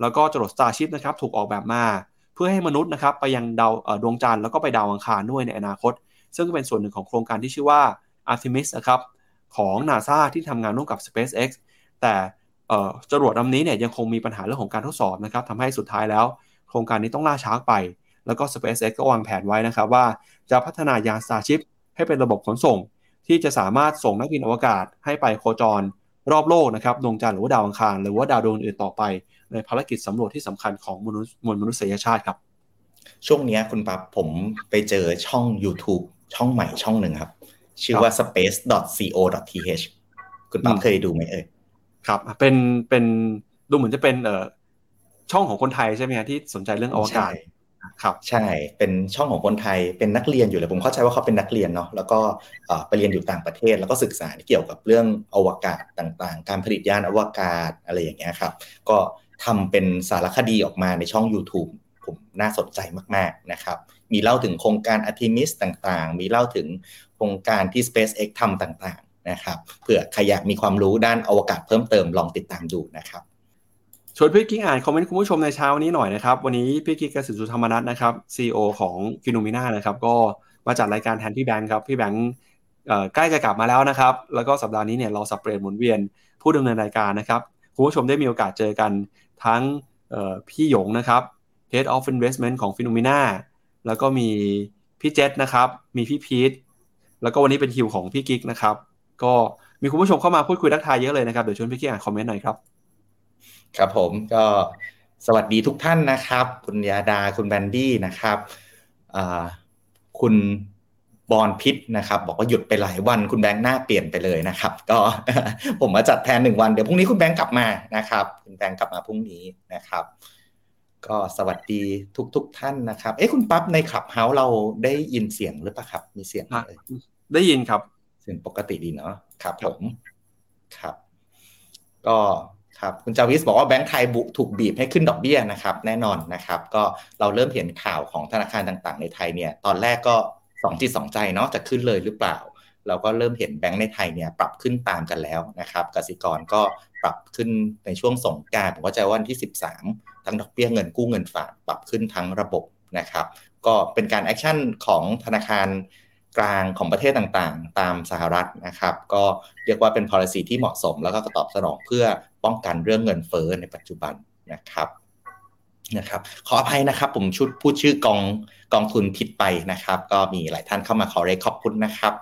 แล้วก็จรวด Starship นะครับถูกออกแบบมา เพื่อให้มนุษย์นะครับไปยังดาวดวงจันทร์แล้วก็ไปดาวอังคารด้วยในอนาคต ซึ่งเป็นส่วนหนึ่งของโครงการที่ชื่อว่า Artemis นะครับ ของ NASA ที่ทำงานร่วมกับ SpaceX แต่จรวดลำนี้เนี่ยยังคงมีปัญหาเรื่องของการทดสอบนะครับทำให้สุดท้ายแล้ว โครงการนี้ต้องล่าช้าไป แล้วก็ SpaceX ก็วางแผนไว้นะครับว่าจะพัฒนายาน Starship ให้เป็นระบบขนส่ง ที่จะสามารถส่งนักบินอวกาศให้ไปโคจรรอบโลกนะครับดวงจันทร์หรือว่าดาวอังคาร หรือว่าดาวดวงอื่นต่อไป ในภารกิจสำรวจที่สำคัญของมนุษย์มวลมนุษยชาติครับ ช่วงนี้คุณปั๊บผมไปเจอช่อง YouTube ช่องใหม่ช่องหนึ่งครับ ชื่อว่า space.co.th คุณปั๊บเคยดูไหมเอ่ยครับ เป็นเป็นดูเหมือนจะเป็นเอ่อช่องของคนไทยใช่ไหมฮะที่สนใจเรื่องอวกาศครับใช่เป็นช่องของคนไทยเป็นนักเรียนอยู่เลยผมเข้าใจว่าเขาเป็นนักเรียนเนาะแล้วก็ไปเรียนอยู่ต่างประเทศ แล้วก็ศึกษาเกี่ยวกับเรื่องอวกาศต่างๆ การผลิตยานอวกาศอะไรอย่างเงี้ยครับ ก็ทำเป็นสารคดีออกมาในช่อง YouTube ผมน่าสนใจมากๆนะครับ มีเล่าถึงโครงการอาร์ทิมิสต่างๆ มีเล่าถึง โครงการที่ SpaceX ทำต่างๆนะครับเผื่อใครอยากมีความรู้ด้านอวกาศเพิ่มเติมลองติดตามดูนะครับชวนพี่กิ๊กอ่านคอมเมนต์คุณผู้ชมในเช้านี้หน่อยนะครับ วันนี้พี่กิ๊กกสิณ สุธรรมมนัสนะครับ CEO ของ Finnomena นะครับก็มาจัดรายการแทนพี่แบงค์ครับพี่แบงค์ใกล้จะกลับมาแล้วนะครับ แล้วก็สัปดาห์นี้เนี่ยเราสับเปลี่ยนหมุนเวียนผู้ดำเนินรายการนะครับคุณผู้ชมได้มีโอกาสเจอกันทั้งพี่หยงนะครับ Head of Investment ของ Finnomena แล้วก็มีพี่เจษนะครับ มีพี่พีท แล้วก็วันนี้เป็นคิวของพี่กิ๊กนะครับ ก็มีคุณผู้ชมเข้ามาพูดคุยทักทายเยอะเลยนะครับ เดี๋ยวชวนพี่กิ๊กอ่านคอมเมนต์หน่อยครับ ครับผมก็สวัสดีทุกท่านนะครับ คุณยาดาคุณแบนดี้นะครับคุณบอลพิษนะครับ บอกว่าหยุดไปหลายวันคุณแบงค์หน้าเปลี่ยนไปเลยนะครับ ก็ผมมาจัดแทนหนึ่งวันเดี๋ยวพรุ่งนี้คุณแบงค์กลับมานะครับคุณแบงค์กลับมาพรุ่งนี้นะครับ ก็สวัสดีทุกทุกท่านนะครับ เอ๊ะคุณปั๊บในคลับเฮาส์เราได้ยินเสียงหรือเปล่าครับ มีเสียงเลย ได้ยินครับเสียงปกติดีเนาะครับผมครับ ก็ครับคุณจาวิสบอกว่าแบงก์ไทยบุถูกบีบให้ขึ้นดอกเบี้ยนะครับ แน่นอนนะครับ ก็เราเริ่มเห็นข่าวของธนาคารต่างๆ ในไทยเนี่ย ตอนแรกก็สองจิตสองใจเนาะจะขึ้นเลยหรือเปล่า เราก็เริ่มเห็นแบงก์ในไทยเนี่ยปรับขึ้นตามกันแล้วนะครับกสิกรก็ปรับขึ้นในช่วงสงกรานต์ผมว่าจะวันที่ 13 ทั้งดอกเบี้ยเงินกู้เงินฝากปรับขึ้นทั้งระบบนะครับ ก็เป็นการ action ของธนาคาร กลางของประเทศต่างๆ ตามสหรัฐนะครับ ก็เรียกว่าเป็น policy ที่เหมาะสม แล้วก็ตอบสนองเพื่อป้องกันเรื่องเงินเฟ้อในปัจจุบันนะครับนะครับขออภัยนะครับผมชุดพูดชื่อกองกองทุนผิดไปนะครับ ก็มีหลายท่านเข้ามาขอเรขอบคุณนะครับ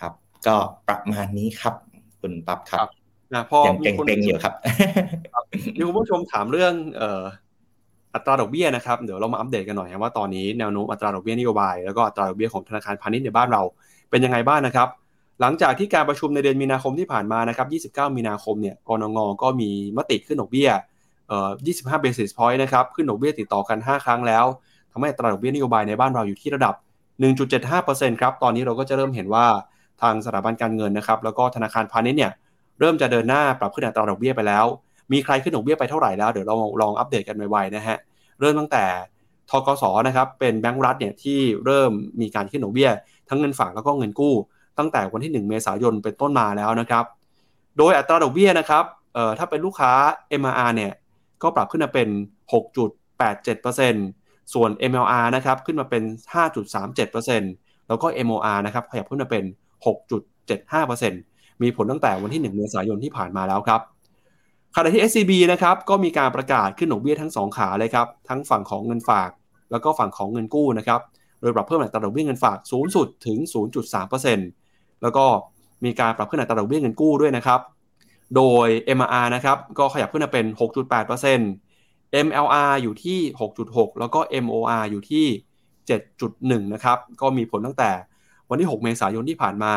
ครับ ก็ประมาณนี้ครับ คุณปั๊บครับนะพอมีคนเก่งอยู่ครับมีคุณผู้ชมถามเรื่องเอัตราดอกเบี้ยนะครับเดี๋ยวเรามาอัปเดตกันหน่อยว่าตอนนี้แนวโน้มอัตราดอกเบี้ยนโยบายแล้วก็อัตราดอกเบี้ยของธนาคารพาณิชย์ในบ้านเราเป็นยังไงบ้างนะครับ หลังจากที่การประชุมในเดือนมีนาคมที่ผ่านมานะครับ29 มีนาคมเนี่ยกรงงก็มีมติขึ้นดอกเบี้ยเอ่อ25 basis point นะครับขึ้นดอกเบี้ยติดต่อกัน 5 ครั้งแล้วทำให้อัตราดอกเบี้ยนโยบายในบ้านเราอยู่ที่ระดับ 1.75%ครับตอนนี้เราก็จะเริ่มเห็นว่าทางสถาบันการเงินนะครับแล้วก็ธนาคารพาณิชย์เนี่ยเริ่มจะเดินหน้าปรับขึ้นอัตราดอกเบี้ยไปแล้ว มีใครขึ้นดอกเบี้ยไปเท่าไหร่แล้ว เดี๋ยวเราลองอัปเดตกันไวๆนะฮะ เริ่มตั้งแต่ทกสนะครับเป็นแบงก์รัฐเนี่ยที่เริ่มมีการขึ้นดอกเบี้ย ทั้งเงินฝากแล้วก็เงินกู้ ตั้งแต่วันที่ 1 เมษายนเป็นต้นมาแล้วนะครับ โดยอัตราดอกเบี้ยนะครับเอ่อถ้าเป็นลูกค้า MRR เนี่ยก็ปรับขึ้นมาเป็น 6.87%ส่วน MLR นะครับขึ้นมาเป็น 5.37%แล้วก็ MOR นะครับขยับขึ้นมาเป็น 6.75%มีผลตั้งแต่วันที่ 1 เมษายนที่ผ่านมาแล้วครับ ขณะที่ SCB นะครับก็มีการประกาศขึ้นดอกเบี้ยทั้ง 2 ขาเลยครับทั้งฝั่งของเงินฝาก แล้วก็ฝั่งของเงินกู้นะครับโดยปรับเพิ่มอัตราดอกเบี้ยเงินฝากสูงสุดถึง 0.3%แล้วก็มีการปรับขึ้นอัตราดอกเบี้ยเงินกู้ด้วยนะครับ โดย MRR นะครับก็ขยับขึ้นมาเป็น 6.8% MLR อยู่ที่ 6.6 แล้วก็ MOR อยู่ที่ 7.1 นะครับก็มีผลตั้งแต่วันที่ 6 เมษายนที่ผ่านมา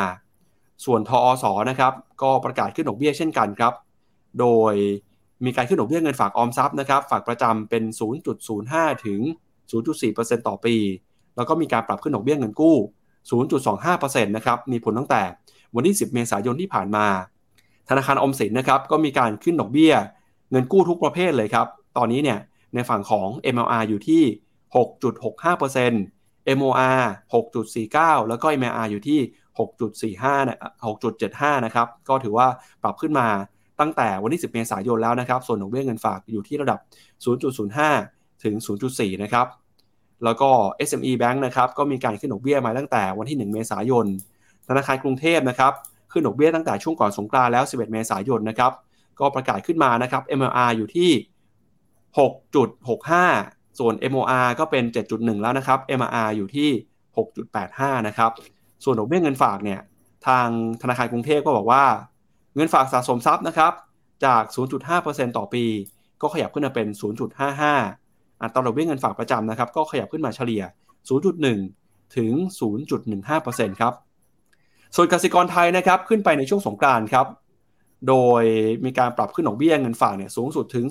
ส่วนทอสนะครับก็ประกาศขึ้นดอกเบี้ยเช่นกันครับ โดยมีการขึ้นดอกเบี้ยเงินฝากออมทรัพย์นะครับฝากประจำเป็น 0.05 ถึง 0.4%ต่อปี แล้วก็มีการปรับขึ้นดอกเบี้ยเงินกู้ 0.25%นะครับมีผลตั้งแต่วันที่ 10 เมษายนที่ผ่านมา ธนาคารออมสินนะครับก็มีการขึ้นดอกเบี้ยเงินกู้ทุกประเภทเลยครับ ตอนนี้เนี่ยในฝั่งของ MLR อยู่ที่ 6.65% MOR 6.49 แล้วก็ MLR อยู่ที่ 6.45 6.75 นะครับ ก็ถือว่าปรับขึ้นมา ตั้งแต่วันที่ 10 เมษายนแล้วนะครับ ส่วนดอกเบี้ยเงินฝากอยู่ที่ระดับ 0.05 ถึง 0.4 นะครับ แล้วก็ SME Bank นะครับ ก็มีการขึ้นดอกเบี้ยมาตั้งแต่วันที่ 1 เมษายน ธนาคารกรุงเทพนะครับ ขึ้นดอกเบี้ยตั้งแต่ช่วงก่อนสงกรานต์แล้ว 11 เมษายนนะครับ ก็ประกาศขึ้นมานะครับ MLR อยู่ที่ 6.65 ส่วน MOR ก็เป็น 7.1 แล้วนะครับ MRR อยู่ที่ 6.85 นะครับ ส่วนดอกเบี้ยเงินฝากเนี่ย ทางธนาคารกรุงเทพก็บอกว่า เงินฝากสะสมทรัพย์นะครับ จาก 0.5%ต่อปี ก็ขยับขึ้นมาเป็น 0.55 อัตราดอกเบี้ยเงินฝากประจำนะครับ ก็ขยับขึ้นมาเฉลี่ย 0.1 ถึง 0.15%ครับ ส่วนกสิกรไทยนะครับขึ้นไปในช่วงสงกรานต์ครับ โดยมีการปรับขึ้นดอกเบี้ยเงินฝากเนี่ยสูงสุดถึง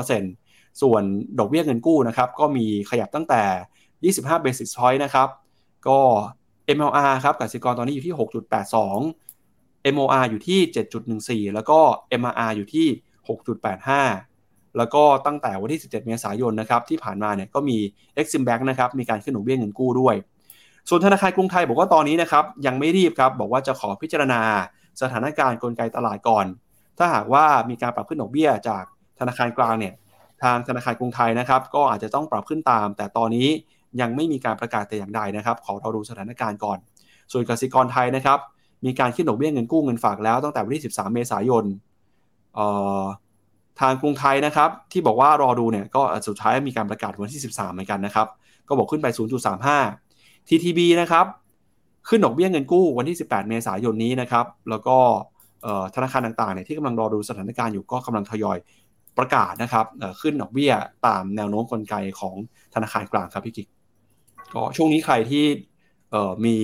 0.35%ส่วนดอกเบี้ยเงินกู้นะครับก็มีขยับตั้งแต่ 25 basis point นะครับ ก็ MLR ครับกสิกรตอนนี้อยู่ที่ 6.82 MOR อยู่ที่ 7.14 แล้วก็ MRR อยู่ที่ 6.85 แล้วก็ตั้งแต่วันที่ 17 เมษายนนะครับที่ผ่านมาเนี่ยก็มี Exim Bank นะครับมีการขึ้นดอกเบี้ยเงินกู้ด้วย ส่วนธนาคารกรุงไทยบอกว่าตอนนี้นะครับยังไม่รีบครับบอกว่าจะขอพิจารณาสถานการณ์กลไกตลาดก่อน ถ้าหากว่ามีการปรับขึ้นดอกเบี้ยจากธนาคารกลางเนี่ยทางธนาคารกรุงไทยนะครับก็อาจจะต้องปรับขึ้นตาม แต่ตอนนี้ยังไม่มีการประกาศแต่อย่างใดนะครับ ขอเราดูสถานการณ์ก่อน ส่วนกสิกรไทยนะครับ มีการขึ้นดอกเบี้ยเงินกู้เงินฝากแล้วตั้งแต่วันที่ 13 เมษายนทางกรุงไทยนะครับ ที่บอกว่ารอดูเนี่ยก็สุดท้ายมีการประกาศวันที่ 13 เหมือนกันนะครับ ก็บอกขึ้นไป 0.35 TTB นะครับขึ้นดอกเบี้ยเงินกู้วันที่ 18 เมษายนนี้นะครับ แล้วก็ธนาคารต่างๆเนี่ยที่กำลังรอดูสถานการณ์อยู่ก็กำลังทยอยประกาศนะครับขึ้นดอกเบี้ยตามแนวโน้มกลไกของธนาคารกลางครับพี่กิกก็ช่วงนี้ใครที่มี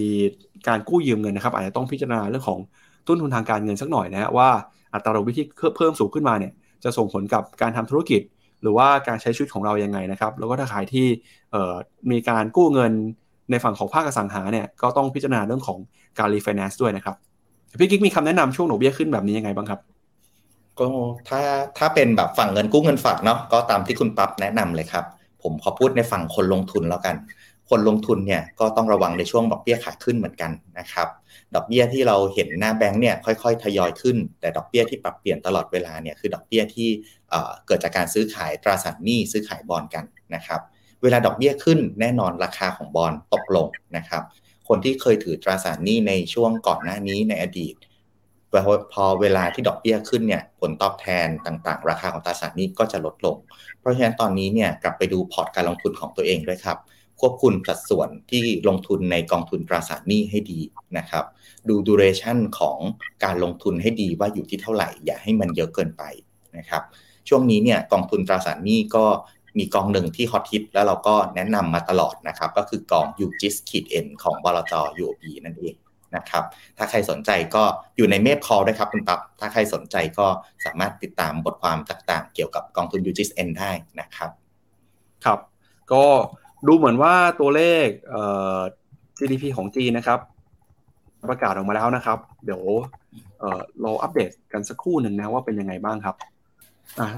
การกู้ยืมเงินนะครับ อาจจะต้องพิจารณาเรื่องของต้นทุนทางการเงินสักหน่อยนะว่าอัตราดอกเบี้ยที่เพิ่มสูงขึ้นมาเนี่ยจะส่งผลกับการทำธุรกิจ หรือว่าการใช้ชีวิตของเรายังไงนะครับแล้วก็ถ้าขายที่มีการกู้เงินในฝั่งของภาคอสังหาเนี่ยก็ต้องพิจารณาเรื่องของการรีไฟแนนซ์ด้วยนะครับพี่กิ๊กมีคำแนะนำช่วงดอกเบี้ยขึ้นแบบนี้ยังไงบ้างครับก็ถ้าถ้าเป็นแบบฝั่งเงินกู้เงินฝากเนาะก็ตามที่คุณปั๊บแนะนำเลยครับ ผมขอพูดในฝั่งคนลงทุนแล้วกัน คนลงทุนเนี่ยก็ต้องระวังในช่วงดอกเบี้ยขาขึ้นเหมือนกันนะครับ ดอกเบี้ยที่เราเห็นหน้าแบงค์เนี่ยค่อยๆ ทยอยขึ้น แต่ดอกเบี้ยที่ปรับเปลี่ยนตลอดเวลาเนี่ยคือดอกเบี้ยที่เกิดจากการซื้อขายตราสารหนี้ซื้อขายบอลกันนะครับ เวลาดอกเบี้ยขึ้นแน่นอนราคาของบอลตกลงนะครับ คนที่เคยถือตราสารหนี้ในช่วงก่อนหน้านี้ในอดีตพอเวลาที่ดอกเบี้ยขึ้นเนี่ยผลตอบแทนต่างๆ ราคาของตราสารหนี้ก็จะลดลง เพราะฉะนั้นตอนนี้เนี่ยกลับไปดูพอร์ตการลงทุนของตัวเองด้วยครับ ควบคุมสัดส่วนที่ลงทุนในกองทุนตราสารหนี้ให้ดีนะครับ ดูดูเรชั่นของการลงทุนให้ดีว่าอยู่ที่เท่าไหร่ อย่าให้มันเยอะเกินไปนะครับ ช่วงนี้เนี่ยกองทุนตราสารหนี้ก็มีกองหนึ่งที่ฮอตฮิตแล้วเราก็แนะนำมาตลอดนะครับ ก็คือกอง u g i s ขีด N ของบลจ UOB นั่นเองนะครับ ถ้าใครสนใจก็อยู่ในเมพคอลด้วยครับคุณปั๊บ ถ้าใครสนใจก็สามารถติดตามบทความต่างๆ เกี่ยวกับกองทุน u g i s N ได้นะครับ ครับ ก็ ดูเหมือนว่าตัวเลข GDP ของจีนนะครับ ประกาศออกมาแล้วนะครับ เดี๋ยวเราอัปเดตกันสักครู่หนึ่งนะว่าเป็นยังไงบ้างครับ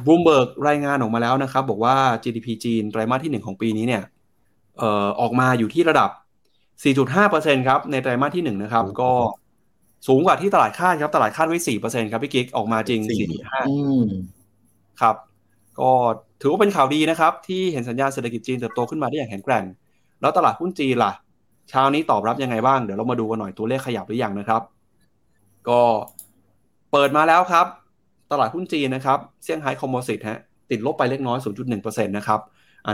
บูมเบิร์กรายงานออกมาแล้วนะครับ บอกว่า GDP จีนไตรมาสที่1ของปีนี้เนี่ยออกมาอยู่ที่ระดับ 4.5%ครับในไตรมาสที่1นะครับ ก็สูงกว่าที่ตลาดคาดครับ ตลาดคาดไว้สี่เปอร์เซ็นครับพี่กิ๊กออกมาจริงสี่ห้าครับ ก็ ถือว่าเป็นข่าวดีนะครับ ที่เห็นสัญญาณเศรษฐกิจจีนเติบโตขึ้นมาได้อย่างแข็งแกร่ง แล้วตลาดหุ้นจีนล่ะ เช้านี้ตอบรับยังไงบ้าง เดี๋ยวเรามาดูกันหน่อยตัวเลขขยับหรือยังนะครับ ก็เปิดมาแล้วครับ ตลาดหุ้นจีนนะครับเซี่ยงไฮ้คอมโพสิตฮะติดลบไปเล็กน้อย 0.1%นะครับ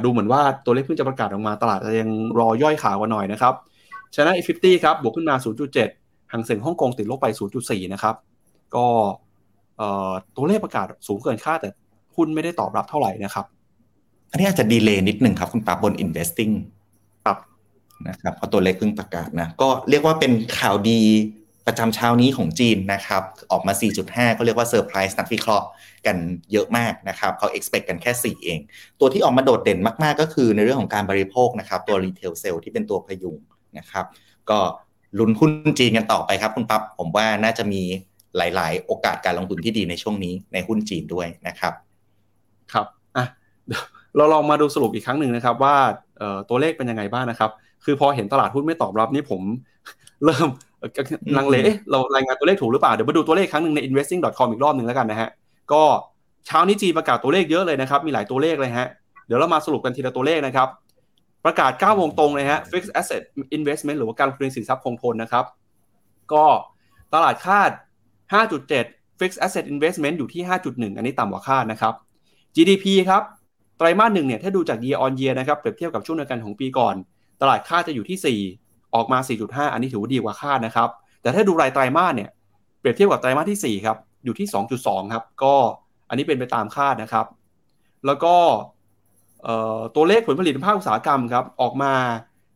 ดูเหมือนว่าตัวเลขเพิ่งจะประกาศออกมาตลาดยังรอย่อยข่าวกันหน่อยนะครับชนะ F50 ครับบวกขึ้นมา 0.7หังเส็งฮ่องกงติดลบไป 0.4 นะครับ ก็ตัวเลขประกาศสูงเกินคาดแต่ หุ้นไม่ได้ตอบรับเท่าไหร่นะครับ อันนี้อาจจะดีเลย์นิดหนึ่งครับ คุณปาบน investing ครับนะครับเพราะตัวเลขเพิ่งประกาศนะ ก็เรียกว่าเป็นข่าวดีประจำเช้านี้ของจีนนะครับ ออกมา 4.5 ก็เรียกว่าเซอร์ไพรส์นักวิเคราะห์กันเยอะมากนะครับ เขา expect กันแค่ 4 เอง ตัวที่ออกมาโดดเด่นมาก ๆ ก็คือในเรื่องของการบริโภคนะครับ ตัว retail sales ที่เป็นตัวพยุงนะครับ ก็ลุ้นหุ้นจีนกันต่อไปครับ คุณปั๊บผมว่าน่าจะมีหลาย ๆ โอกาสการลงทุนที่ดีในช่วงนี้ในหุ้นจีนด้วยนะครับครับอะ เราลองมาดูสรุปอีกครั้งหนึ่งนะครับ ว่าตัวเลขเป็นยังไงบ้างนะครับ คือพอเห็นตลาดหุ้นไม่ตอบรับนี่ผมเริ่มลังเลเรารายงานตัวเลขถูกหรือเปล่า เดี๋ยวมาดูตัวเลขครั้งหนึ่งใน investing.com อีกรอบหนึ่งแล้วกันนะฮะ ก็เช้านี้จีประกาศตัวเลขเยอะเลยนะครับ มีหลายตัวเลขเลยฮะ เดี๋ยวเรามาสรุปกันทีละตัวเลขนะครับ ประกาศ9โมงตรงเลยฮะ fixed asset investment หรือว่าการลงทุนสินทรัพย์คงทนนะครับ ก็ตลาดคาด 5.7 fixed asset investment อยู่ที่ 5.1 อันนี้ต่ำกว่าคาดนะครับ GDP ครับ ไตรมาสหนึ่งเนี่ยถ้าดูจาก year on year นะครับเปรียบเทียบกับช่วงเดียวกันของปีก่อน ตลาดคาดจะอยู่ที่ 4 ออกมา 4.5 อันนี้ถือว่าดีกว่าคาดนะครับ แต่ถ้าดูรายไตรมาสเนี่ยเปรียบเทียบกับไตรมาสที่ 4 ครับ อยู่ที่ 2.2 ครับ ก็อันนี้เป็นไปตามคาดนะครับ แล้วก็ตัวเลขผลผลิตภาคอุตสาหกรรมครับออกมา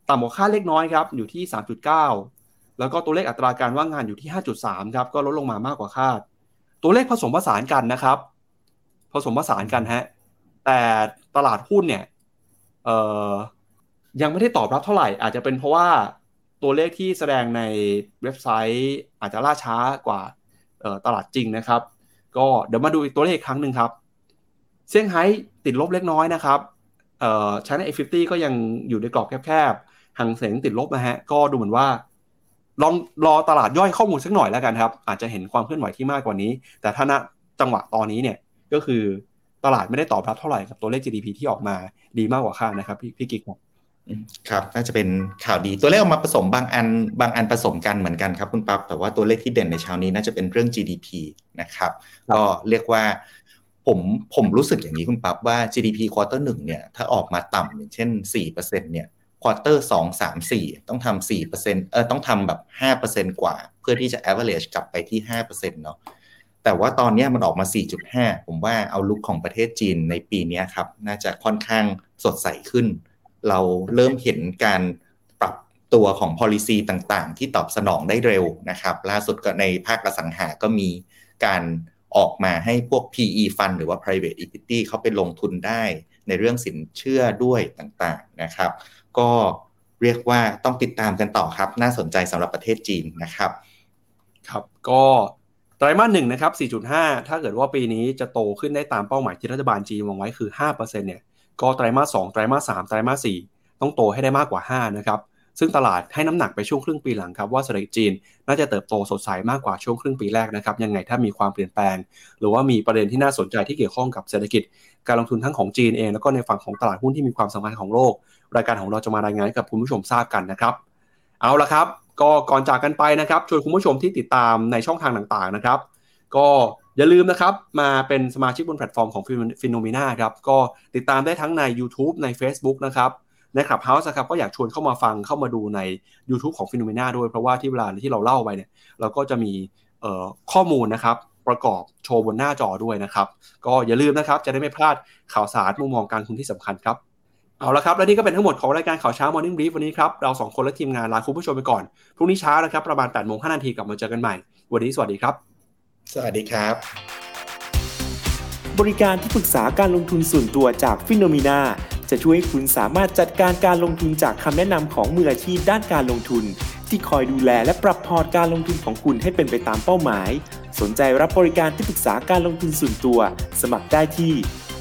ต่ำกว่าคาดเล็กน้อยครับอยู่ที่ 3.9 แล้วก็ตัวเลขอัตราการว่างงานอยู่ที่ 5.3 ครับก็ลดลงมามากกว่าคาด ตัวเลขผสมผสานกันนะครับ ผสมผสานกันฮะ แต่ตลาดหุ้นเนี่ยยังไม่ได้ตอบรับเท่าไหร่ อาจจะเป็นเพราะว่าตัวเลขที่แสดงในเว็บไซต์อาจจะล่าช้ากว่าตลาดจริงนะครับ ก็เดี๋ยวมาดูอีกตัวเลขครั้งหนึ่งครับเซี่ยงไฮ้ติดลบเล็กน้อยนะครับเอ่อชา n น A50 ก็ยังอยู่ในกรอบแคบๆหังเสียงติดลบนะฮะก็ดูเหมือนว่า ลองรอตลาดย่อยข้อมูลสักหน่อยแล้วกันครับ อาจจะเห็นความเคลื่อนไหวที่มากกว่านี้ แต่ถ้าณจังหวะตอนนี้เนี่ยก็คือ ตลาดไม่ได้ตอบรับเท่าไหร่กับตัวเลข GDP ที่ออกมาดีมากกว่าคาดนะครับพี่พี่กิ๊กครับครับน่าจะเป็นข่าวดีตัวเลขออกมาผสมบางอันบางอันผสมกันเหมือนกันครับคุณปั๊บแต่ว่าตัวเลขที่เด่นในเช้านี้น่าจะเป็นเรื่อง GDP นะครับก็เรียกว่าผมผมรู้สึกอย่างนี้คุณปั๊บว่า GDP ควอเตอร์หนึ่งเนี่ยถ้าออกมาต่ำอย่างเช่น4%เนี่ยquarter สองสามสี่ต้องทำสี่เปอร์เซ็นต์เออต้องทำแบบห้าเปอร์เซ็นต์กว่า เพื่อที่จะ average กลับไปที่ห้าเปอร์เซ็นต์เนาะ แต่ว่าตอนนี้มันออกมา 4.5 ผมว่า outlook ของประเทศจีนในปีนี้ครับ น่าจะค่อนข้างสดใสขึ้น เราเริ่มเห็นการปรับตัวของ policy ต่างๆ ที่ตอบสนองได้เร็วนะครับ ล่าสุดก็ในภาคอสังหาก็มีการออกมาให้พวก PE fund หรือว่า private equity เขาไปลงทุนได้ในเรื่องสินเชื่อด้วยต่างๆนะครับ ก็เรียกว่าต้องติดตามกันต่อครับ น่าสนใจสำหรับประเทศจีนนะครับ ครับก็ ไตรมาสหนึ่งนะครับ 4.5 ถ้าเกิดว่าปีนี้จะโตขึ้นได้ตามเป้าหมายที่รัฐบาลจีนวางไว้คือ 5%เนี่ย ก็ไตรมาส2ไตรมาส3ไตรมาส4ต้องโตให้ได้มากกว่า 5 นะครับ ซึ่งตลาดให้น้ำหนักไปช่วงครึ่งปีหลังครับว่าเศรษฐกิจจีนน่าจะเติบโตสดใสมากกว่าช่วงครึ่งปีแรกนะครับ ยังไงถ้ามีความเปลี่ยนแปลง หรือว่ามีประเด็นที่น่าสนใจที่เกี่ยวข้องกับเศรษฐกิจ การลงทุนทั้งของจีนเอง แล้วก็ในฝั่งของตลาดหุ้นที่มีความสำคัญของโลก รายการของเราจะมารายงานกับคุณผู้ชมทราบกันนะครับ เอาละครับ ก็ก่อนจากกันไปนะครับชวนคุณผู้ชมที่ติดตามในช่องทางต่างๆนะครับ ก็อย่าลืมนะครับมาเป็นสมาชิกบนแพลตฟอร์มของ FINNOMENA ครับก็ติดตามได้ทั้งใน YouTube ใน Facebook นะครับใน Clubhouse ครับก็อยากชวนเข้ามาฟังเข้ามาดูใน YouTube ของ FINNOMENA ด้วยเพราะว่าที่เวลาที่เราเล่าไปเนี่ยเราก็จะมีข้อมูลนะครับประกอบโชว์บนหน้าจอด้วยนะครับ ก็อย่าลืมนะครับจะได้ไม่พลาดข่าวสารมุมมองการทุนที่สำคัญครับ เอาละครับ และนี่ก็เป็นทั้งหมดของรายการข่าวเช้า Morning Brief วันนี้ครับ เราสองคนและทีมงานลาคุณผู้ชมไปก่อน พรุ่งนี้เช้านะครับประมาณ8ปดโมงห้านาทีกลับมาเจอกันใหม่ วันนี้สวัสดีครับ สวัสดีครับ บริการที่ปรึกษาการลงทุนส่วนตัวจากฟิโนมีนาจะช่วยให้คุณสามารถจัดการการลงทุนจากคำแนะนำของมืออาชีพด้านการลงทุน ที่คอยดูแลและปรับพอร์ตการลงทุนของคุณให้เป็นไปตามเป้าหมาย สนใจรับบริการที่ปรึกษาการลงทุนส่วนตัว สมัครได้ที่